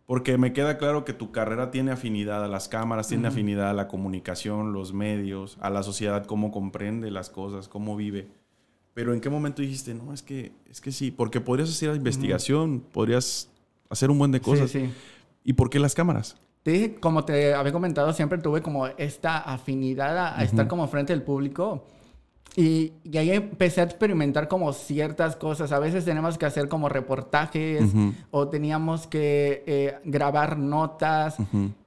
Porque me queda claro que tu carrera tiene afinidad a las cámaras, tiene afinidad a la comunicación, los medios, a la sociedad, cómo comprende las cosas, cómo vive. Pero ¿en qué momento dijiste, no, es que, es que sí? Porque podrías hacer investigación, podrías hacer un buen de cosas. Sí, sí. ¿Y por qué las cámaras? Te como te había comentado, siempre tuve como esta afinidad a, estar como frente al público. Y, y, ahí empecé a experimentar como ciertas cosas. A veces tenemos que hacer como reportajes o teníamos que eh, grabar notas.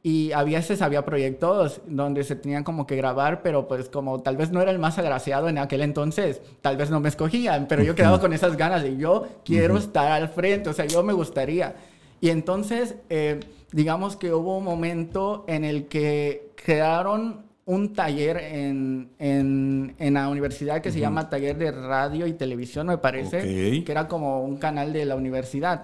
Y a veces había proyectos donde se tenían como que grabar, pero pues como tal vez no era el más agraciado en aquel entonces, tal vez no me escogían, pero yo quedaba con esas ganas de yo quiero estar al frente, o sea, yo me gustaría. Y entonces... Eh, digamos que hubo un momento en el que crearon un taller en, en, en la universidad que se llama Taller de Radio y Televisión, me parece, que era como un canal de la universidad.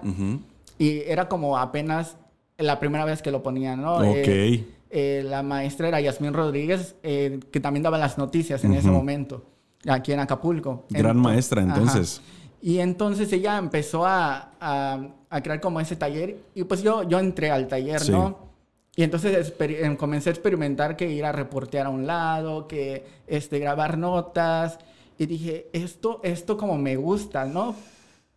Y era como apenas la primera vez que lo ponían, ¿no? Eh, eh, la maestra era Yasmín Rodríguez, eh, que también daba las noticias en ese momento, aquí en Acapulco. Gran maestra, entonces. Y entonces ella empezó a, a, a, crear como ese taller y pues yo, yo entré al taller, ¿no? Y entonces em, comencé a experimentar que ir a reportear a un lado, que este, grabar notas. Y dije, esto, esto como me gusta, ¿no?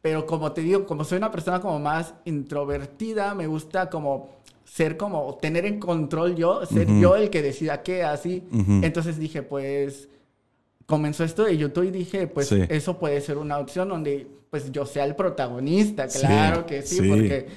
Pero como te digo, como soy una persona como más introvertida, me gusta como ser como, tener en control yo, ser yo el que decida qué, así. Entonces dije, pues, comenzó esto de YouTube y dije, pues, eso puede ser una opción donde, pues, yo sea el protagonista, claro que sí, porque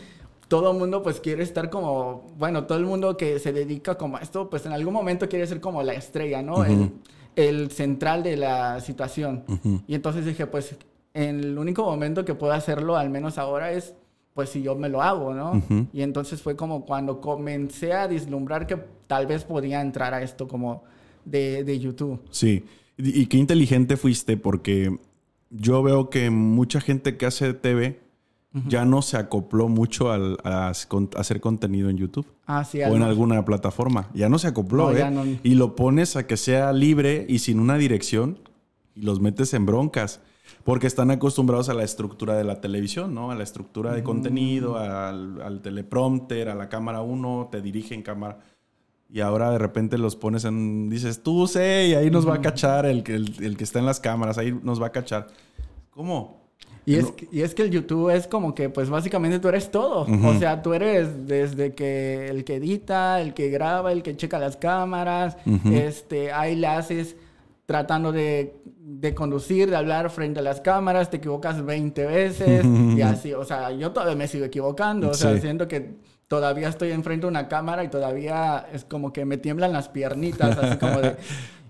todo el mundo pues quiere estar como, bueno, todo el mundo que se dedica como a esto, pues en algún momento quiere ser como la estrella, ¿no? el, el, central de la situación. Y entonces dije, pues el único momento que puedo hacerlo, al menos ahora, es pues si yo me lo hago, ¿no? Y entonces fue como cuando comencé a vislumbrar que tal vez podía entrar a esto como de, de YouTube. Sí, y qué inteligente fuiste porque yo veo que mucha gente que hace TV ya no se acopló mucho al, a, hacer contenido en YouTube. Ah, sí, o en alguna plataforma. Ya no se acopló, ¿eh? Y lo pones a que sea libre y sin una dirección y los metes en broncas. Porque están acostumbrados a la estructura de la televisión, ¿no? A la estructura de contenido, al, teleprompter, a la cámara 1, te dirigen cámara. Y ahora de repente los pones en. Dices, tú sé, y ahí nos va a cachar el, el, el que está en las cámaras, ahí nos va a cachar. ¿Cómo? Y, es, que, y es que el YouTube es como que, pues básicamente tú eres todo. O sea, tú eres desde que el que edita, el que graba, el que checa las cámaras, este, ahí le haces tratando de, de, conducir, de hablar frente a las cámaras, te equivocas 20 veces y así. O sea, yo todavía me sigo equivocando. O sea, siento que todavía estoy enfrente de una cámara y todavía es como que me tiemblan las piernitas, así como de...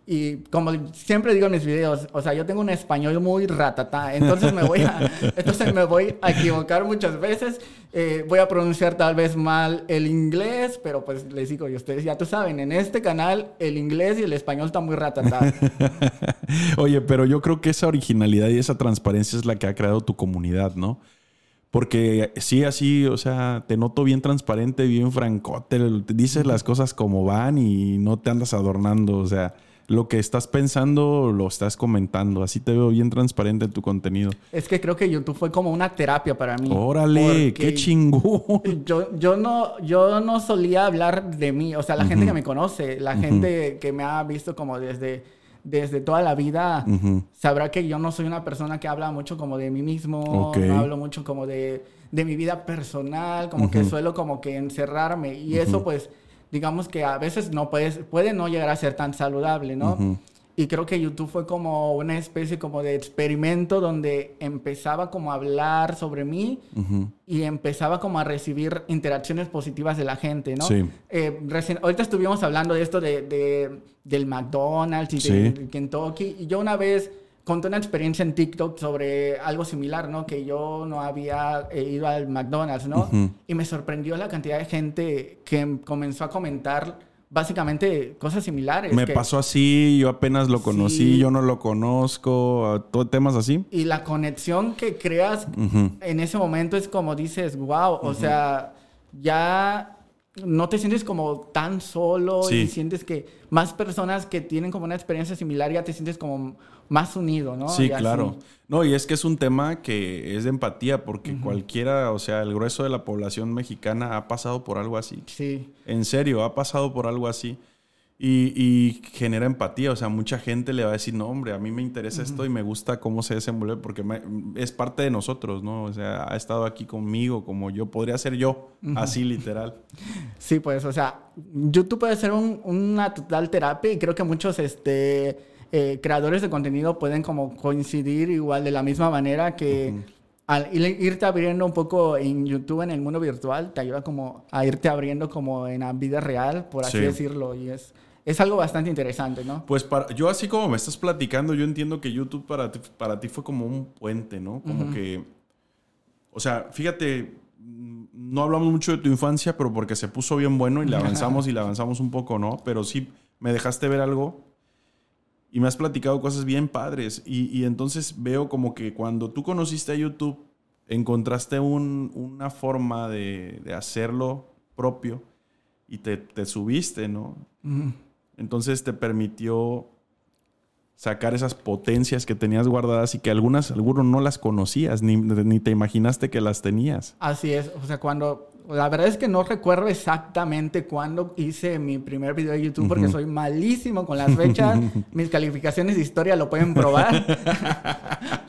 Y como siempre digo en mis videos, o sea, yo tengo un español muy ratata, entonces me voy a, entonces me voy a equivocar muchas veces, eh, voy a pronunciar tal vez mal el inglés, pero pues les digo, y ustedes ya tú saben, en este canal el inglés y el español están muy ratata. Oye, pero yo creo que esa originalidad y esa transparencia es la que ha creado tu comunidad, ¿no? Porque sí, así, o sea, te noto bien transparente, bien francote, dices las cosas como van y no te andas adornando, o sea lo que estás pensando lo estás comentando. Así te veo bien transparente en tu contenido. Es que creo que YouTube fue como una terapia para mí. Órale, qué chingón. Yo, yo, no, yo no solía hablar de mí. O sea, la gente que me conoce, la gente que me ha visto como desde, desde toda la vida, sabrá que yo no soy una persona que habla mucho como de mí mismo. No hablo mucho como de, de mi vida personal. Como que suelo como que encerrarme. Y eso pues digamos que a veces no puedes, puede no llegar a ser tan saludable, ¿no? Y creo que YouTube fue como una especie como de experimento donde empezaba como a hablar sobre mí y empezaba como a recibir interacciones positivas de la gente, ¿no? Sí. Eh, ahorita estuvimos hablando de esto de, del McDonald's y de Kentucky y yo una vez conté una experiencia en TikTok sobre algo similar, ¿no? Que yo no había eh, ido al McDonald's, ¿no? Y me sorprendió la cantidad de gente que comenzó a comentar básicamente cosas similares. Me pasó así, yo apenas lo conocí, yo no lo conozco, todo temas así. Y la conexión que creas en ese momento es como dices, wow, o sea, ya no te sientes como tan solo y sientes que más personas que tienen como una experiencia similar ya te sientes como más unido, ¿no? Sí, claro. No, y es que es un tema que es de empatía porque cualquiera, o sea, el grueso de la población mexicana ha pasado por algo así. Sí. En serio, ha pasado por algo así. Y, genera empatía, o sea, mucha gente le va a decir, no, hombre, a mí me interesa esto y me gusta cómo se desenvuelve porque es parte de nosotros, ¿no? O sea, ha estado aquí conmigo como yo, podría ser yo, así literal. Sí, pues, o sea, YouTube puede ser una total terapia y creo que muchos, este, eh, creadores de contenido pueden como coincidir igual de la misma manera que... Al irte abriendo un poco en YouTube, en el mundo virtual, te ayuda como a irte abriendo como en la vida real, por así decirlo. Y es, es algo bastante interesante, ¿no? Pues para, yo así como me estás platicando, yo entiendo que YouTube para ti, para ti fue como un puente, ¿no? Como que, o sea, fíjate, no hablamos mucho de tu infancia, pero porque se puso bien bueno y le avanzamos y le avanzamos un poco, ¿no? Pero sí me dejaste ver algo y me has platicado cosas bien padres. Y, entonces veo como que cuando tú conociste a YouTube, encontraste una forma de, hacerlo propio y te, te subiste, ¿no? Entonces te permitió sacar esas potencias que tenías guardadas y que algunas, algunos no las conocías, ni, ni te imaginaste que las tenías. Así es, o sea, cuando, la verdad es que no recuerdo exactamente cuándo hice mi primer video de YouTube porque soy malísimo con las fechas, mis calificaciones de historia lo pueden probar.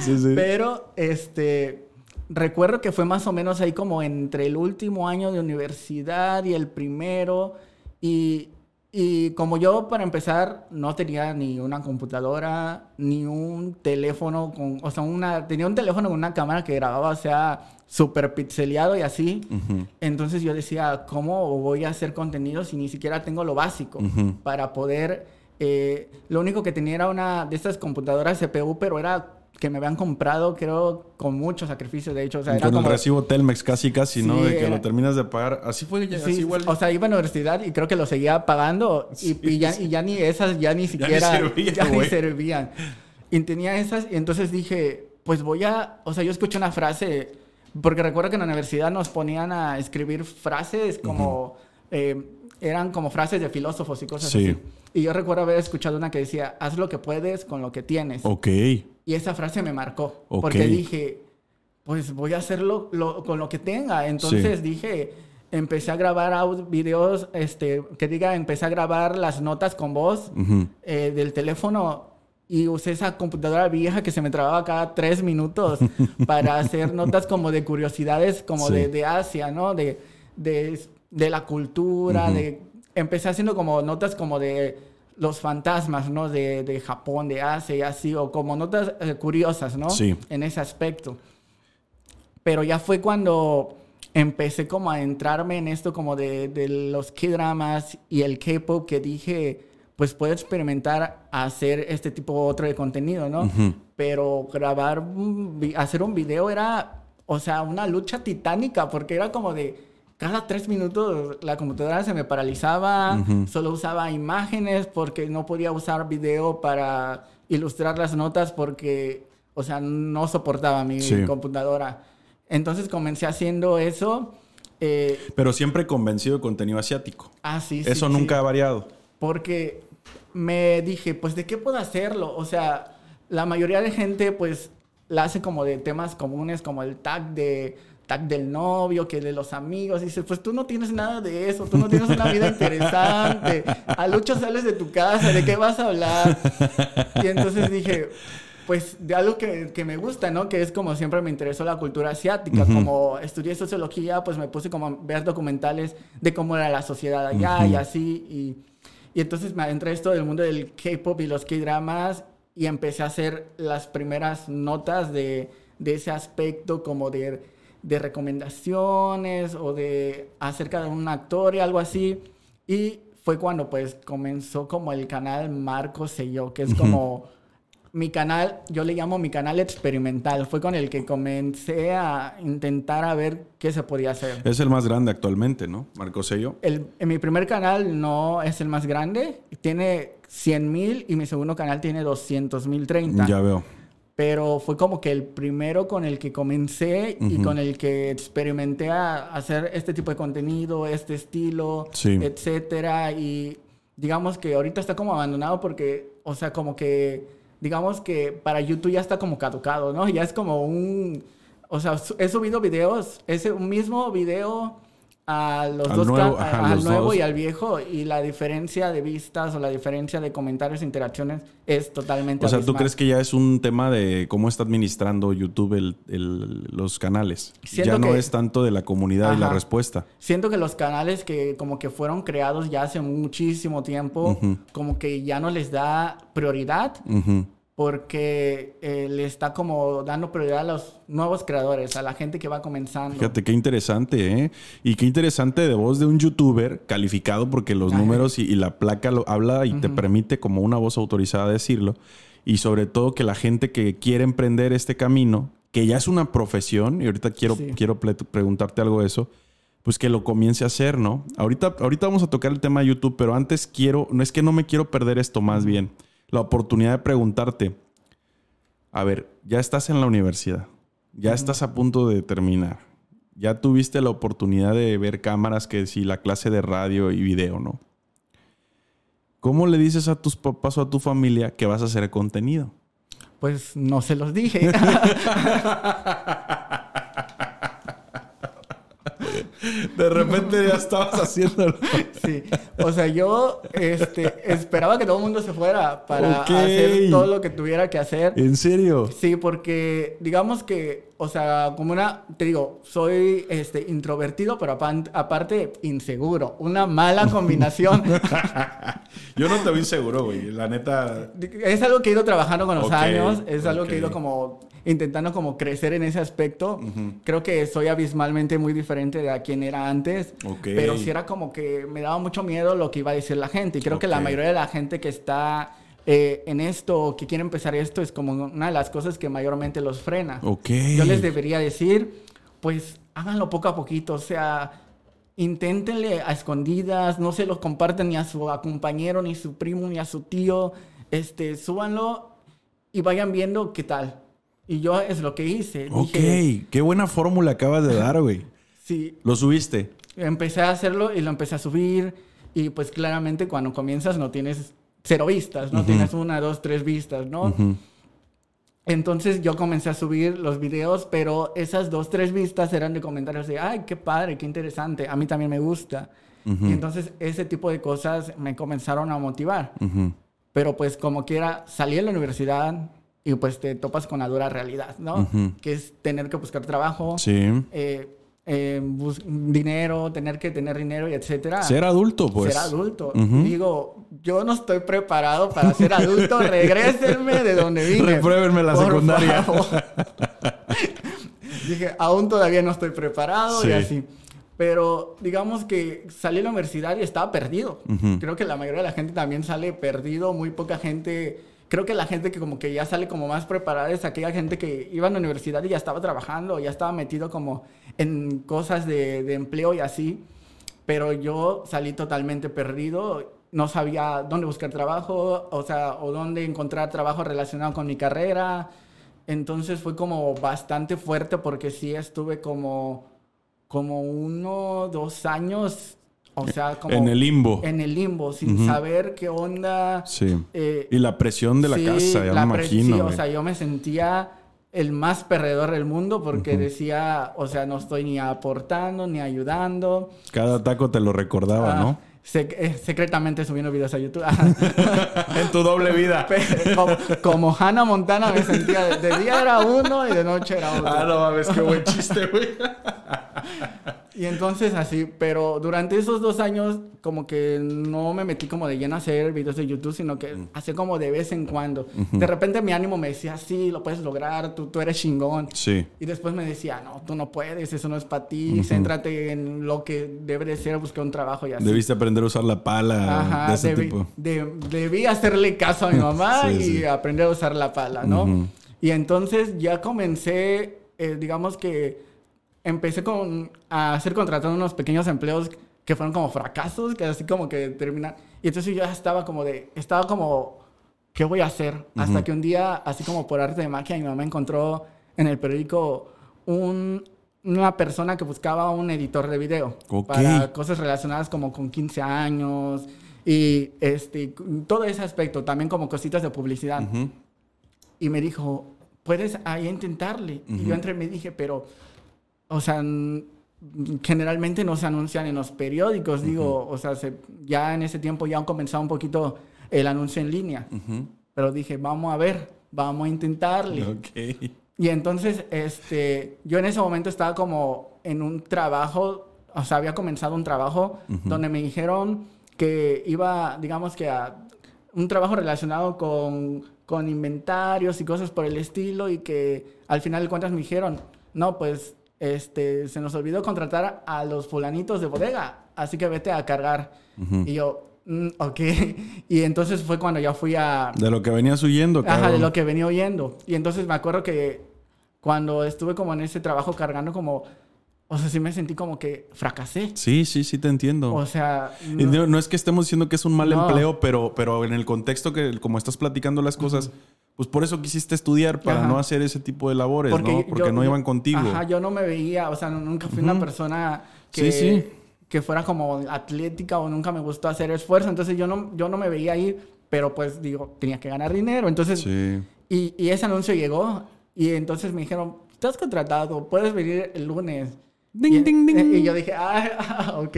sí, sí. Pero, este, recuerdo que fue más o menos ahí como entre el último año de universidad y el primero y y como yo, para empezar, no tenía ni una computadora, ni un teléfono con, o sea, una, tenía un teléfono con una cámara que grababa, o sea, súper pixeleado y así. Entonces yo decía, ¿cómo voy a hacer contenido si ni siquiera tengo lo básico para poder... Eh, lo único que tenía era una de estas computadoras CPU, pero era que me habían comprado, creo, con mucho sacrificio, de hecho. O sea, con el recibo Telmex casi, casi, ¿no? De que lo terminas de pagar. Así fue, ya, así igual. O sea, iba a la universidad y creo que lo seguía pagando y, ya, y ya, ni esas, ya ni siquiera... Ya ni, servían. Y tenía esas y entonces dije, pues voy a... O sea, yo escuché una frase, porque recuerdo que en la universidad nos ponían a escribir frases como... Eh, eran como frases de filósofos y cosas así. Y yo recuerdo haber escuchado una que decía, haz lo que puedes con lo que tienes. Ok. Y esa frase me marcó. Porque dije, pues voy a hacerlo con lo que tenga. Entonces dije, empecé a grabar videos, este, que diga, empecé a grabar las notas con voz eh, del teléfono y usé esa computadora vieja que se me trababa cada tres minutos para hacer notas como de curiosidades, como de, Asia, ¿no? De, de, de la cultura, de... Empecé haciendo como notas como de los fantasmas, ¿no? De, de, Japón, de Asia y así, o como notas eh, curiosas, ¿no? Sí. En ese aspecto. Pero ya fue cuando empecé como a entrarme en esto como de, de los K-dramas y el K-pop que dije, pues puedo experimentar hacer este tipo otro de contenido, ¿no? Pero grabar, hacer un video era, o sea, una lucha titánica porque era como de cada tres minutos la computadora se me paralizaba, solo usaba imágenes porque no podía usar video para ilustrar las notas porque, o sea, no soportaba mi computadora. Entonces comencé haciendo eso. Eh, Pero siempre convencido de contenido asiático. Ah, sí, sí. Eso nunca ha variado. Porque me dije, pues, ¿de qué puedo hacerlo? O sea, la mayoría de gente, pues, la hace como de temas comunes, como el tag de tag del novio, que de los amigos. Y dices, pues tú no tienes nada de eso, tú no tienes una vida interesante. A lucha sales de tu casa, ¿de qué vas a hablar? Y entonces dije, pues de algo que, que, me gusta, ¿no? Que es como siempre me interesó la cultura asiática. Como estudié sociología, pues me puse como a ver documentales de cómo era la sociedad allá y así. Y, y entonces me adentré esto del mundo del K-pop y los K-dramas y empecé a hacer las primeras notas de, de ese aspecto como de de recomendaciones o de acerca de un actor y algo así. Y fue cuando pues comenzó como el canal Marco Sello, que es como mi canal, yo le llamo mi canal experimental. Fue con el que comencé a intentar a ver qué se podía hacer. Es el más grande actualmente, ¿no? Marco Sello. El, en mi primer canal no es el más grande, tiene 100 mil y mi segundo canal tiene 200 mil 30. Ya veo pero fue como que el primero con el que comencé y con el que experimenté a hacer este tipo de contenido, este estilo, etcétera. Y digamos que ahorita está como abandonado porque, o sea, como que, digamos que para YouTube ya está como caducado, ¿no? Ya es como un, o sea, he subido videos, ese mismo video a los dos nuevo, al nuevo y al viejo y la diferencia de vistas o la diferencia de comentarios e interacciones es totalmente o sea tú crees que ya es un tema de cómo está administrando YouTube el, los canales ya no es tanto de la comunidad y la respuesta. Siento que los canales que como que fueron creados ya hace muchísimo tiempo como que ya no les da prioridad porque eh, le está como dando prioridad a los nuevos creadores, a la gente que va comenzando. Fíjate qué interesante, ¿eh? Y qué interesante de voz de un youtuber calificado porque los números y, la placa lo habla y te permite como una voz autorizada decirlo. Y sobre todo que la gente que quiere emprender este camino, que ya es una profesión, y ahorita quiero, quiero preguntarte algo de eso, pues que lo comience a hacer, ¿no? Ahorita, ahorita vamos a tocar el tema de YouTube, pero antes quiero, no es que no me quiero perder esto más bien la oportunidad de preguntarte, a ver, ya estás en la universidad, ya estás a punto de terminar, ya tuviste la oportunidad de ver cámaras que si la clase de radio y video, ¿no? ¿cómo le dices a tus papás o a tu familia que vas a hacer contenido? Pues no se los dije. De repente ya estabas haciéndolo. Sí. O sea, yo este, esperaba que todo el mundo se fuera para hacer todo lo que tuviera que hacer. ¿En serio? Sí, porque digamos que, o sea, como una, te digo, soy este, introvertido, pero aparte inseguro. Una mala combinación. yo no te veo inseguro, güey. La neta. Es algo que he ido trabajando con los años. Es algo que he ido como intentando como crecer en ese aspecto. Creo que soy abismalmente muy diferente de a quien era antes. Pero sí era como que me daba mucho miedo lo que iba a decir la gente. Y creo que la mayoría de la gente que está eh, en esto, que quiere empezar esto, es como una de las cosas que mayormente los frena. Yo les debería decir, pues háganlo poco a poquito. O sea, inténtenle a escondidas, no se lo compartan ni a su compañero, ni a su primo, ni a su tío. Este, súbanlo y vayan viendo qué tal. Y yo es lo que hice. Ok, qué buena fórmula acabas de dar, güey. sí. ¿Lo subiste? Empecé a hacerlo y lo empecé a subir. Y pues claramente cuando comienzas no tienes cero vistas, no tienes una, dos, tres vistas, ¿no? Entonces yo comencé a subir los videos, pero esas dos, tres vistas eran de comentarios de, ay, qué padre, qué interesante, a mí también me gusta. Y entonces ese tipo de cosas me comenzaron a motivar. Pero pues como quiera, salí de la universidad, y pues te topas con la dura realidad, ¿no? Que es tener que buscar trabajo, eh, eh, dinero, tener que tener dinero y etcétera. Ser adulto, pues. Ser adulto. Digo, yo no estoy preparado para ser adulto, regrésenme de donde vine. Repruébenme la secundaria. Dije, aún todavía no estoy preparado y así. Pero digamos que salí a la universidad y estaba perdido. Creo que la mayoría de la gente también sale perdido, muy poca gente creo que la gente que como que ya sale como más preparada es aquella gente que iba a la universidad y ya estaba trabajando, ya estaba metido como en cosas de, de empleo y así. Pero yo salí totalmente perdido, no sabía dónde buscar trabajo, o sea, o dónde encontrar trabajo relacionado con mi carrera. Entonces fue como bastante fuerte porque sí estuve como, como uno, dos años o sea, como... En el limbo. En el limbo, sin saber qué onda. Sí. Eh, y la presión de la casa, ya me imagino. Sí, o sea, yo me sentía el más perdedor del mundo porque decía, o sea, no estoy ni aportando ni ayudando. Cada taco te lo recordaba, ah, ¿no? Eh, secretamente subiendo videos a YouTube. en tu doble vida. como, Hannah Montana me sentía, de, día era uno y de noche era otro. Ah, no mames, qué buen chiste, güey. Y entonces así, pero durante esos dos años como que no me metí como de lleno a hacer videos de YouTube, sino que mm. hacía como de vez en cuando. De repente mi ánimo me decía, sí, lo puedes lograr, tú, tú eres chingón. Sí. Y después me decía, no, tú no puedes, eso no es para ti, céntrate en lo que debe de ser, buscar un trabajo y así. Debiste aprender a usar la pala de ese debí, tipo. debí hacerle caso a mi mamá y aprender a usar la pala, ¿no? Y entonces ya comencé, eh, digamos que empecé con, a ser contratado unos pequeños empleos que fueron como fracasos, que así como que terminan. Y entonces yo ya estaba como de, estaba como, ¿qué voy a hacer? Hasta que un día, así como por arte de magia, mi mamá encontró en el periódico un, una persona que buscaba un editor de video para cosas relacionadas como con 15 años y este, todo ese aspecto, también como cositas de publicidad. Y me dijo, puedes ahí intentarle. Y yo entré y me dije, pero o sea, generalmente no se anuncian en los periódicos, digo, o sea, ya en ese tiempo ya han comenzado un poquito el anuncio en línea. Pero dije, vamos a ver, vamos a intentarle. Okay. Y entonces, este, yo en ese momento estaba como en un trabajo, o sea, había comenzado un trabajo donde me dijeron que iba, digamos que a un trabajo relacionado con, con inventarios y cosas por el estilo y que al final de cuentas me dijeron, no, pues este, se nos olvidó contratar a los fulanitos de bodega, así que vete a cargar. Y yo, mm, ok. Y entonces fue cuando ya fui a... De lo que venías huyendo, Ajá, de lo que venía huyendo. Y entonces me acuerdo que cuando estuve como en ese trabajo cargando como... O sea, sí me sentí como que fracasé. Sí, sí, sí te entiendo. O sea... No, es que estemos diciendo que es un mal empleo, pero, pero en el contexto que como estás platicando las cosas... Pues por eso quisiste estudiar, para no hacer ese tipo de labores, Porque ¿no? Porque no iban contigo. Ajá, yo no me veía, o sea, nunca fui una persona que, que fuera como atlética o nunca me gustó hacer esfuerzo. Entonces yo no, yo no me veía ahí, pero pues digo, tenía que ganar dinero. Entonces, Sí. y, y ese anuncio llegó y entonces me dijeron, estás contratado, puedes venir el lunes. Ding, y, ding, ding. y yo dije, ah, ok.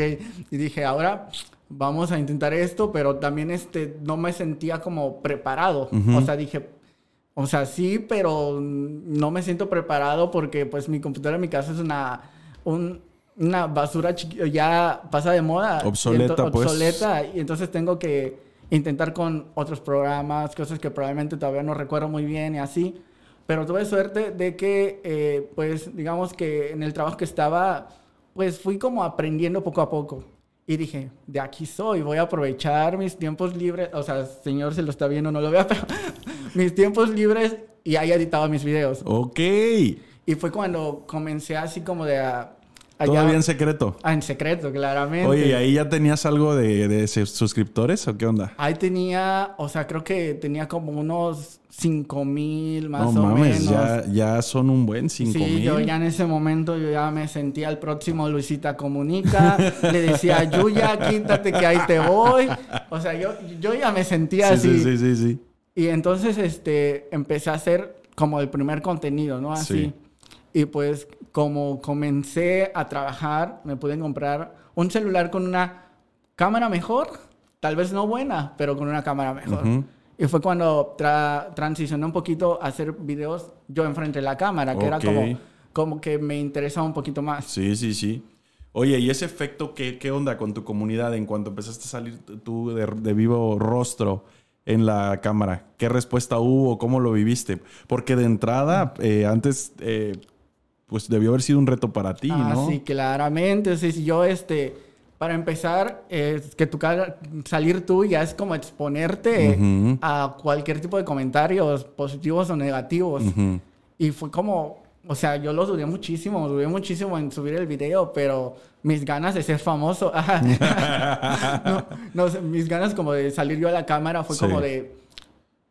Y dije, ahora vamos a intentar esto, pero también este, no me sentía como preparado. O sea, dije, o sea, sí, pero no me siento preparado porque pues mi computadora en mi casa es una, un- una basura ya pasa de moda. Obsoleta, pues. Obsoleta. Y entonces tengo que intentar con otros programas, cosas que probablemente todavía no recuerdo muy bien y así. Pero tuve suerte de que, eh, pues, digamos que en el trabajo que estaba, pues fui como aprendiendo poco a poco. Y dije, de aquí soy, voy a aprovechar mis tiempos libres. O sea, señor, se lo está viendo, no lo vea, pero mis tiempos libres y ahí editaba mis videos. Ok. Y fue cuando comencé así como de a... a Todavía en secreto. Ah, en secreto, claramente. Oye, ¿y ahí ya tenías algo de, de sus- suscriptores o qué onda? Ahí tenía, o sea, creo que tenía como unos 5 mil más no o mames, menos. ya, ya son un buen cinco sí, mil. yo ya en ese momento yo ya me sentía el próximo Luisita Comunica. le decía, Yuya, quítate que ahí te voy. O sea, yo, yo ya me sentía sí, así. sí, sí, sí, sí. Y entonces este, empecé a hacer como el primer contenido, ¿no? Así. Sí. Y pues como comencé a trabajar, me pude comprar un celular con una cámara mejor, tal vez no buena, pero con una cámara mejor. Ujú. Y fue cuando tra- transicioné un poquito a hacer videos yo enfrente de la cámara, que era Ok. como, como que me interesaba un poquito más. Sí, sí, sí. Oye, ¿y ese efecto qué, qué onda con tu comunidad en cuanto empezaste a salir tú de, de vivo rostro en la cámara? ¿Qué respuesta hubo? ¿Cómo lo viviste? Porque de entrada, eh, antes, eh, pues debió haber sido un reto para ti, Ah, ¿no? sí, claramente. Sí, sí, yo, este, para empezar, que tu cara, salir tú ya es como exponerte Ujú. a cualquier tipo de comentarios, positivos o negativos. Ujú. Y fue como, o sea, yo lo dudé muchísimo, dudé muchísimo en subir el video, pero mis ganas de ser famoso, no, no mis ganas como de salir yo a la cámara fue Sí. como de,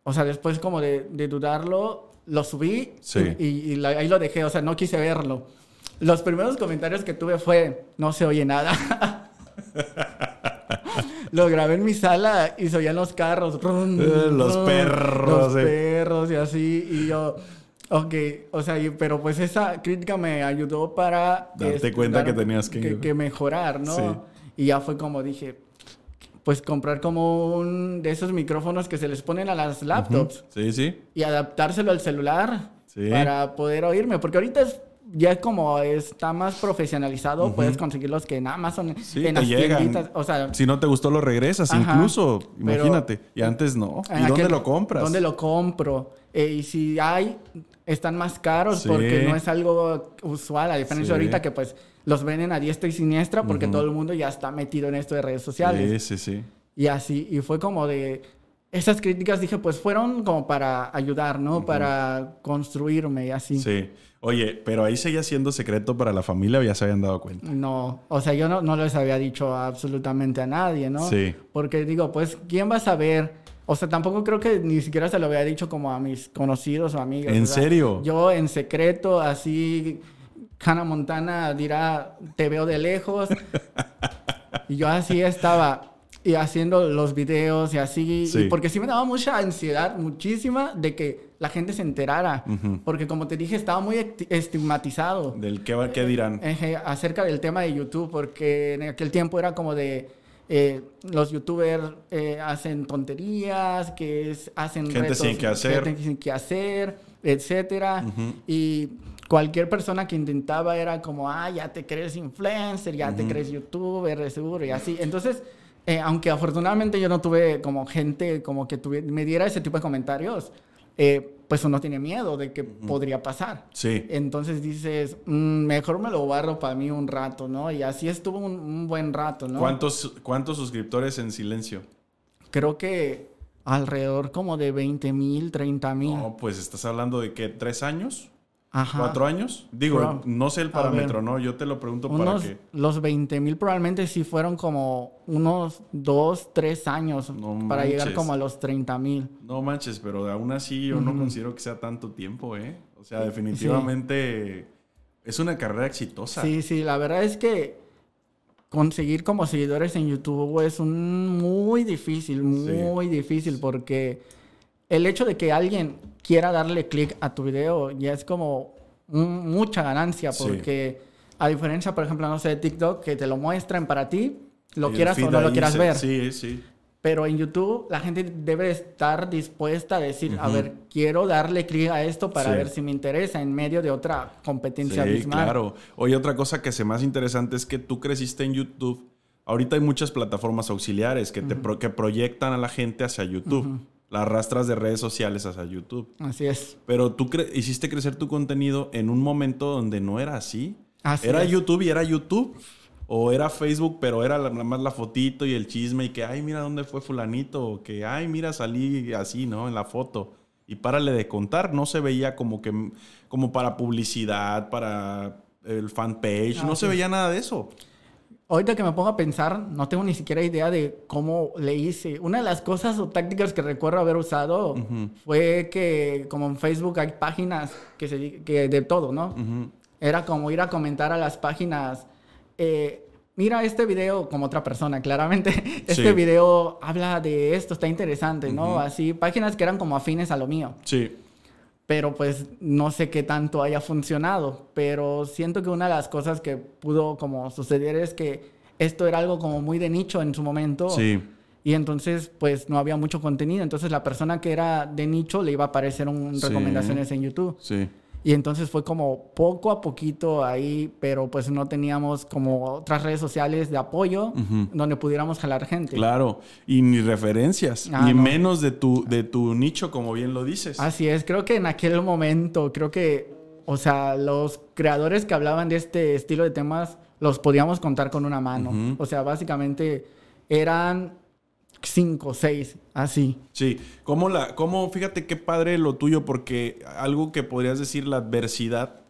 o sea, después como de, de dudarlo, lo subí Sí. y, y ahí lo dejé, o sea, no quise verlo. Los primeros comentarios que tuve fue, no se oye nada. lo grabé en mi sala y se oían los carros. Eh, los perros, Los eh. perros y así. Y yo, ok, o sea, pero pues esa crítica me ayudó para... Darte este, cuenta dar- que tenías que- que mejorar, ¿no? Sí. Y ya fue como dije, pues comprar como un de esos micrófonos que se les ponen a las laptops Sí, sí. y adaptárselo al celular Sí. para poder oírme, porque ahorita es ya como está más profesionalizado, puedes conseguirlos que en Amazon, Sí, en te las llegan. tienditas, o sea, Si no te gustó, lo regresas, Ajá. incluso. Pero- Imagínate. Y antes no. ¿Y dónde aquel- lo compras? ¿Dónde lo compro? Eh, y si hay, están más caros Sí. porque no es algo usual, a diferencia Sí. ahorita que pues los venden a diestra y siniestra porque Ujú. todo el mundo ya está metido en esto de redes sociales. Sí, sí, sí. Y así, y fue como de... Esas críticas, dije, pues fueron como para ayudar, ¿no? Para construirme y así. Sí. Oye, pero ahí seguía siendo secreto para la familia o ya se habían dado cuenta. No, o sea, yo no, no les había dicho absolutamente a nadie, ¿no? Sí. Porque digo, pues, ¿quién va a saber? O sea, tampoco creo que ni siquiera se lo había dicho como a mis conocidos o amigos. ¿En o sea, serio? Yo en secreto, así, Hannah Montana dirá, te veo de lejos. y yo así estaba y haciendo los videos y así. Sí. Y porque sí me daba mucha ansiedad, muchísima, de que la gente se enterara. Porque como te dije, estaba muy esti- estigmatizado. ¿Del qué, va- qué dirán? Acerca del tema de YouTube, porque en aquel tiempo era como de eh, los youtubers eh, hacen tonterías, que es- hacen Gente retos, sin que hacer. gente sin que hacer, etcétera. Ujú. Y cualquier persona que intentaba era como, ah, ya te crees influencer, ya te Ujú. crees youtuber, seguro, y así. Entonces, eh, aunque afortunadamente yo no tuve como gente como que tuviera, me diera ese tipo de comentarios, eh, pues uno tiene miedo de que podría pasar. Sí. Entonces dices, "Mm, mejor me lo guardo para mí un rato, ¿no? Y así estuvo un, un buen rato, ¿no? ¿Cuántos, ¿Cuántos suscriptores en silencio? Creo que alrededor como de 20 mil, 30 mil. No, pues estás hablando de qué, tres años, Ajá. cuatro años. Digo, Pro- no sé el parámetro. ¿no? Yo te lo pregunto para que. los 20 mil probablemente sí fueron como unos dos, tres años No para llegar como a los 30 mil. No manches, pero aún así yo no considero que sea tanto tiempo, ¿eh? O sea, definitivamente es una carrera exitosa. Sí, sí, la verdad es que conseguir como seguidores en YouTube es un muy difícil, muy difícil porque el hecho de que alguien quiera darle clic a tu video ya es como mucha ganancia porque a diferencia, por ejemplo, no sé, de TikTok que te lo muestran para ti, lo quieras o no lo quieras ver. Sí, sí. Pero en YouTube la gente debe estar dispuesta a decir, a ver, quiero darle clic a esto para ver si me interesa en medio de otra competencia sí, claro. Oye, otra cosa que se más interesante es que tú creciste en YouTube. Ahorita hay muchas plataformas auxiliares que, te que proyectan a la gente hacia YouTube. Las rastras de redes sociales hacia YouTube. Así es. Pero tú hiciste crecer tu contenido en un momento donde no era así. Así era YouTube y era YouTube. O era Facebook, pero era nada más la fotito y el chisme y que, ay, mira dónde fue fulanito. O que, ay, mira, salí así, ¿no? En la foto. Y párale de contar. No se veía como que, como para publicidad, para el fanpage. no se veía nada de eso. Ahorita que me pongo a pensar, no tengo ni siquiera idea de cómo le hice. Una de las cosas o tácticas que recuerdo haber usado fue que, como en Facebook hay páginas que, se, que de todo, ¿no? Era como ir a comentar a las páginas eh, mira este video como otra persona, claramente. Este video habla de esto, está interesante, ¿no? Así, páginas que eran como afines a lo mío. Sí. Pero pues no sé qué tanto haya funcionado, pero siento que una de las cosas que pudo como suceder es que esto era algo como muy de nicho en su momento. Sí. Y entonces, pues no había mucho contenido. Entonces, la persona que era de nicho le iba a aparecer un recomendaciones en YouTube. Sí. Y entonces fue como poco a poquito ahí, pero pues no teníamos como otras redes sociales de apoyo donde pudiéramos jalar gente. Claro, y ni referencias, ah, ni menos de tu, de tu nicho, como bien lo dices. Así es, creo que en aquel momento, creo que, o sea, los creadores que hablaban de este estilo de temas los podíamos contar con una mano. O sea, básicamente eran cinco, seis, así. Sí, como la, como, fíjate qué padre lo tuyo, porque algo que podrías decir la adversidad,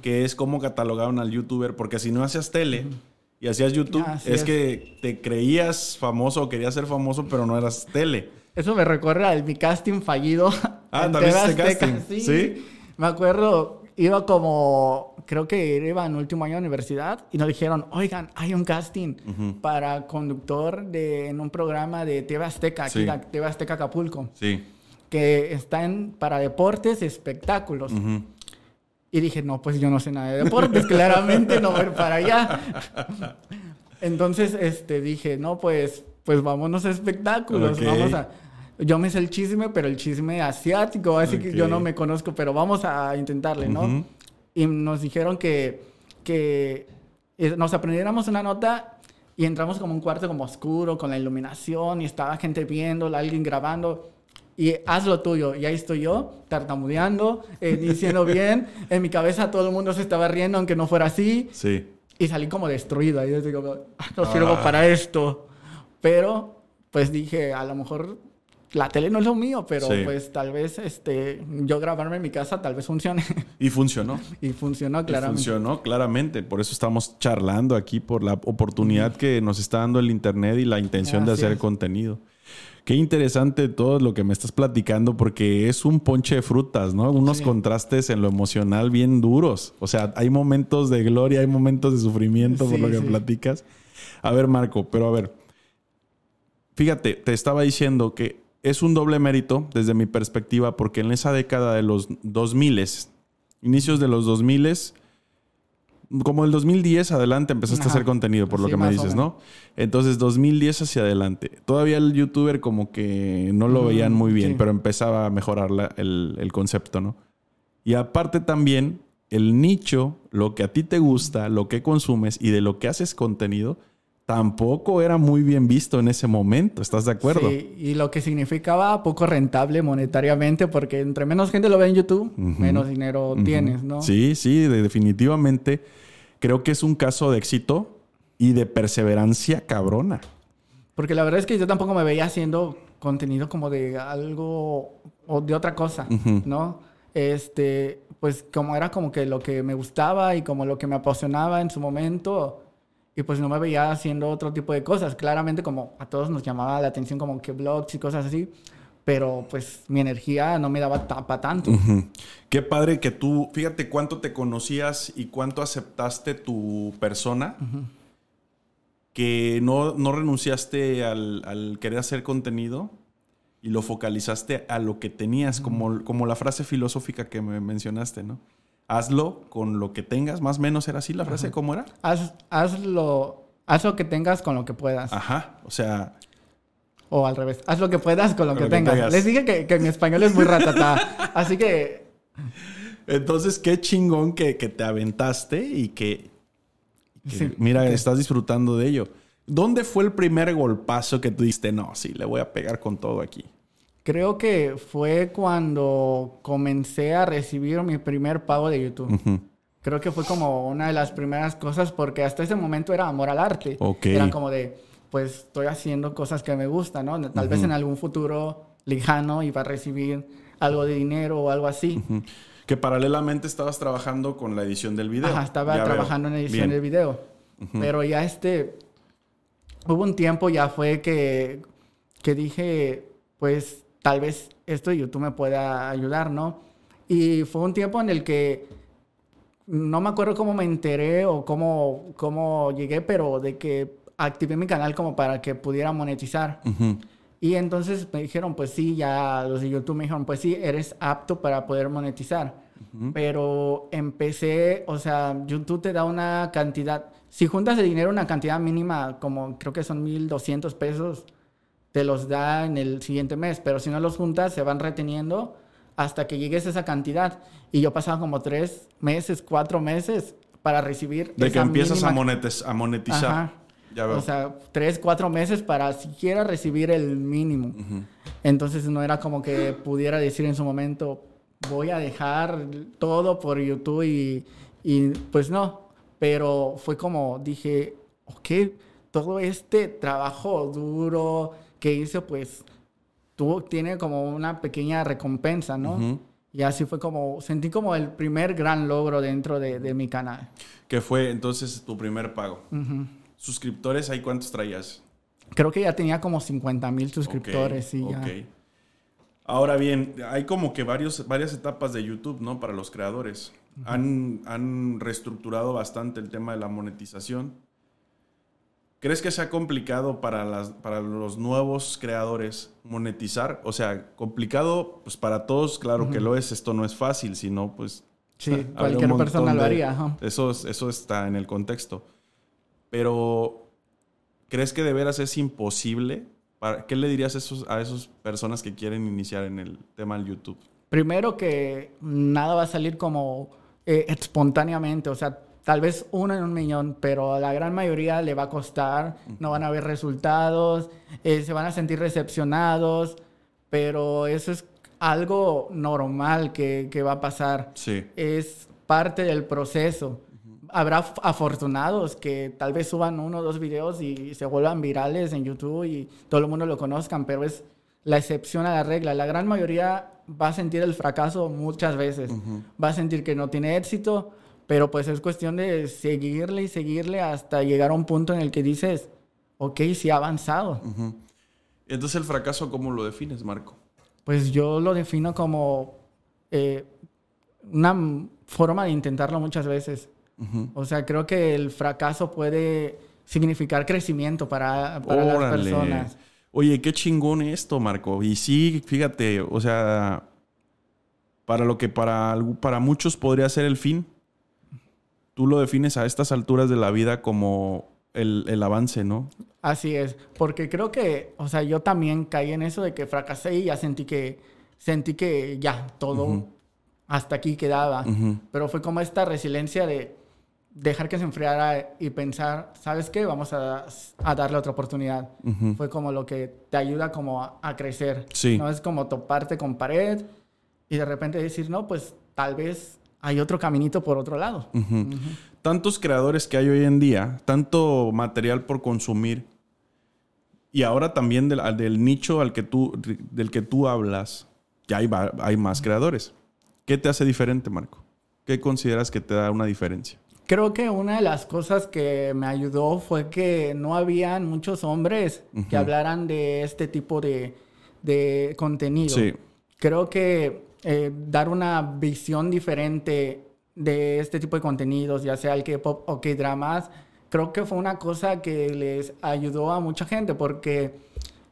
que es cómo catalogaron al youtuber, porque si no hacías tele y hacías YouTube, es, que te creías famoso o querías ser famoso, pero no eras tele. Eso me recuerda a mi casting fallido. Ah, también casting. ¿Sí? Me acuerdo, iba como, creo que iba en último año de universidad y nos dijeron, oigan, hay un casting para conductor de, en un programa de TV Azteca, aquí TV Azteca Acapulco. Sí. Que está en, para deportes y espectáculos. Y dije, no, pues yo no sé nada de deportes, claramente no voy para allá. Entonces, este, dije, no, pues, pues vámonos a espectáculos, vamos a yo me sé el chisme, pero el chisme asiático, así que yo no me conozco, pero vamos a intentarle, ¿no? Y nos dijeron que, que eh, nos aprendiéramos una nota y entramos como un cuarto como oscuro, con la iluminación, y estaba gente viendo, alguien grabando. Y haz lo tuyo. Y ahí estoy yo, tartamudeando, eh, diciendo bien. En mi cabeza todo el mundo se estaba riendo, aunque no fuera así. Sí. Y salí como destruido. Ahí digo, ah, no sirvo ah. para esto. Pero, pues dije, a lo mejor la tele no es lo mío, pero pues tal vez este, yo grabarme en mi casa tal vez funcione. Y funcionó. y funcionó claramente. Y funcionó claramente. Por eso estamos charlando aquí, por la oportunidad que nos está dando el Internet y la intención de hacer contenido. Qué interesante todo lo que me estás platicando porque es un ponche de frutas, ¿no? Unos contrastes en lo emocional bien duros. O sea, hay momentos de gloria, hay momentos de sufrimiento por lo que platicas. A ver, Marco, pero a ver, fíjate, te estaba diciendo que es un doble mérito desde mi perspectiva porque en esa década de los 2000, inicios de los 2000, como el 2010 adelante empezaste a hacer contenido, por lo que me dices, ¿no? Entonces, 2010 hacia adelante. Todavía el youtuber como que no lo veían muy bien, pero empezaba a mejorar el, el concepto, ¿no? Y aparte también, el nicho, lo que a ti te gusta, lo que consumes y de lo que haces contenido, tampoco era muy bien visto en ese momento, ¿estás de acuerdo? Sí, y lo que significaba poco rentable monetariamente, porque entre menos gente lo ve en YouTube, menos dinero tienes, ¿no? Sí, sí, definitivamente creo que es un caso de éxito y de perseverancia cabrona. Porque la verdad es que yo tampoco me veía haciendo contenido como de algo o de otra cosa, ¿no? Este, pues como era como que lo que me gustaba y como lo que me apasionaba en su momento, y pues no me veía haciendo otro tipo de cosas. Claramente como a todos nos llamaba la atención como que blogs y cosas así, pero pues mi energía no me daba para tanto. Qué padre que tú, fíjate cuánto te conocías y cuánto aceptaste tu persona. que no, no renunciaste al, al querer hacer contenido y lo focalizaste a lo que tenías, como, como la frase filosófica que me mencionaste, ¿no? Hazlo con lo que tengas, más o menos era así la frase, ¿cómo era? Haz, hazlo, haz lo que tengas con lo que puedas. Ajá, o sea, O al revés, haz lo que puedas con lo, Con que, lo que tengas. Les dije que, que mi español es muy ratatá. así que entonces qué chingón que, que te aventaste y que, Sí, mira, estás disfrutando de ello. ¿Dónde fue el primer golpazo que tú diste? No, sí, le voy a pegar con todo aquí. Creo que fue cuando comencé a recibir mi primer pago de YouTube. Ujú. Creo que fue como una de las primeras cosas porque hasta ese momento era amor al arte. Ok. Era como de, pues estoy haciendo cosas que me gustan, ¿no? Tal vez en algún futuro lejano iba a recibir algo de dinero o algo así. Ujú. Que paralelamente estabas trabajando con la edición del video. Ajá, estaba Ya veo. trabajando en edición Bien. del video. Pero ya este, hubo un tiempo ya fue que, que dije, pues tal vez esto de YouTube me pueda ayudar, ¿no? Y fue un tiempo en el que no me acuerdo cómo me enteré o cómo, cómo llegué, pero de que activé mi canal como para que pudiera monetizar. Ujú. Y entonces me dijeron, pues sí, ya los de YouTube me dijeron, pues sí, eres apto para poder monetizar. Pero empecé, o sea, YouTube te da una cantidad, si juntas el dinero, una cantidad mínima, como creo que son 1.200 pesos, te los da en el siguiente mes. Pero si no los juntas, se van reteniendo hasta que llegues a esa cantidad. Y yo pasaba como tres meses, cuatro meses para recibir De que esa empiezas a, mínima monetiz- a monetizar. Ajá. Ya veo. O sea, tres, cuatro meses para siquiera recibir el mínimo. Entonces no era como que pudiera decir en su momento, voy a dejar todo por YouTube y, y pues no. Pero fue como dije, ok, todo este trabajo duro que hice, pues tuvo, tiene como una pequeña recompensa, ¿no? Y así fue como, sentí como el primer gran logro dentro de, de mi canal. Que fue entonces tu primer pago. ¿Suscriptores ahí cuántos traías? Creo que ya tenía como 50 mil suscriptores y ya. Ok. Ahora bien, hay como que varios, varias etapas de YouTube, ¿no? Para los creadores. han, han reestructurado bastante el tema de la monetización. ¿Crees que sea complicado para, las, para los nuevos creadores monetizar? O sea, complicado, pues para todos, claro que lo es. Esto no es fácil, sino pues... Sí, cualquier persona lo haría. ajá. Eso, es- eso está en el contexto. Pero, ¿crees que de veras es imposible? Para- ¿Qué le dirías a esos, a esas personas que quieren iniciar en el tema del YouTube? Primero que nada va a salir como eh, espontáneamente, o sea, tal vez uno en un millón, pero a la gran mayoría le va a costar, no van a ver resultados, eh, se van a sentir recepcionados, pero eso es algo normal que, que va a pasar. Sí. es parte del proceso. Habrá afortunados que tal vez suban uno o dos videos y se vuelvan virales en YouTube y todo el mundo lo conozcan, pero es la excepción a la regla. La gran mayoría va a sentir el fracaso muchas veces. Va a sentir que no tiene éxito, pero pues es cuestión de seguirle y seguirle hasta llegar a un punto en el que dices, ok, sí ha avanzado. Ujú. Entonces, ¿el fracaso cómo lo defines, Marco? Pues yo lo defino como eh, una forma de intentarlo muchas veces. O sea, creo que el fracaso puede significar crecimiento para, para las personas. Oye, qué chingón esto, Marco. Y sí, fíjate, o sea, para lo que para, para muchos podría ser el fin, tú lo defines a estas alturas de la vida como el, el avance, ¿no? Así es, porque creo que, o sea, yo también caí en eso de que fracasé y ya sentí que, sentí que ya todo Ujú. hasta aquí quedaba. Ujú. Pero fue como esta resiliencia de dejar que se enfriara y pensar, ¿sabes qué? Vamos a, a darle otra oportunidad. Ujú. Fue como lo que te ayuda como a, a crecer. Sí. No es como toparte con pared y de repente decir, no, pues tal vez hay otro caminito por otro lado. Tantos creadores que hay hoy en día, tanto material por consumir y ahora también del, nicho al que tú, del que tú hablas, ya hay, hay más creadores. ¿Qué te hace diferente, Marco? ¿Qué consideras que te da una diferencia? Creo que una de las cosas que me ayudó fue que no habían muchos hombres que hablaran de este tipo de, de contenido. Sí. Creo que eh, dar una visión diferente de este tipo de contenidos, ya sea el K-pop o K-dramas, creo que fue una cosa que les ayudó a mucha gente porque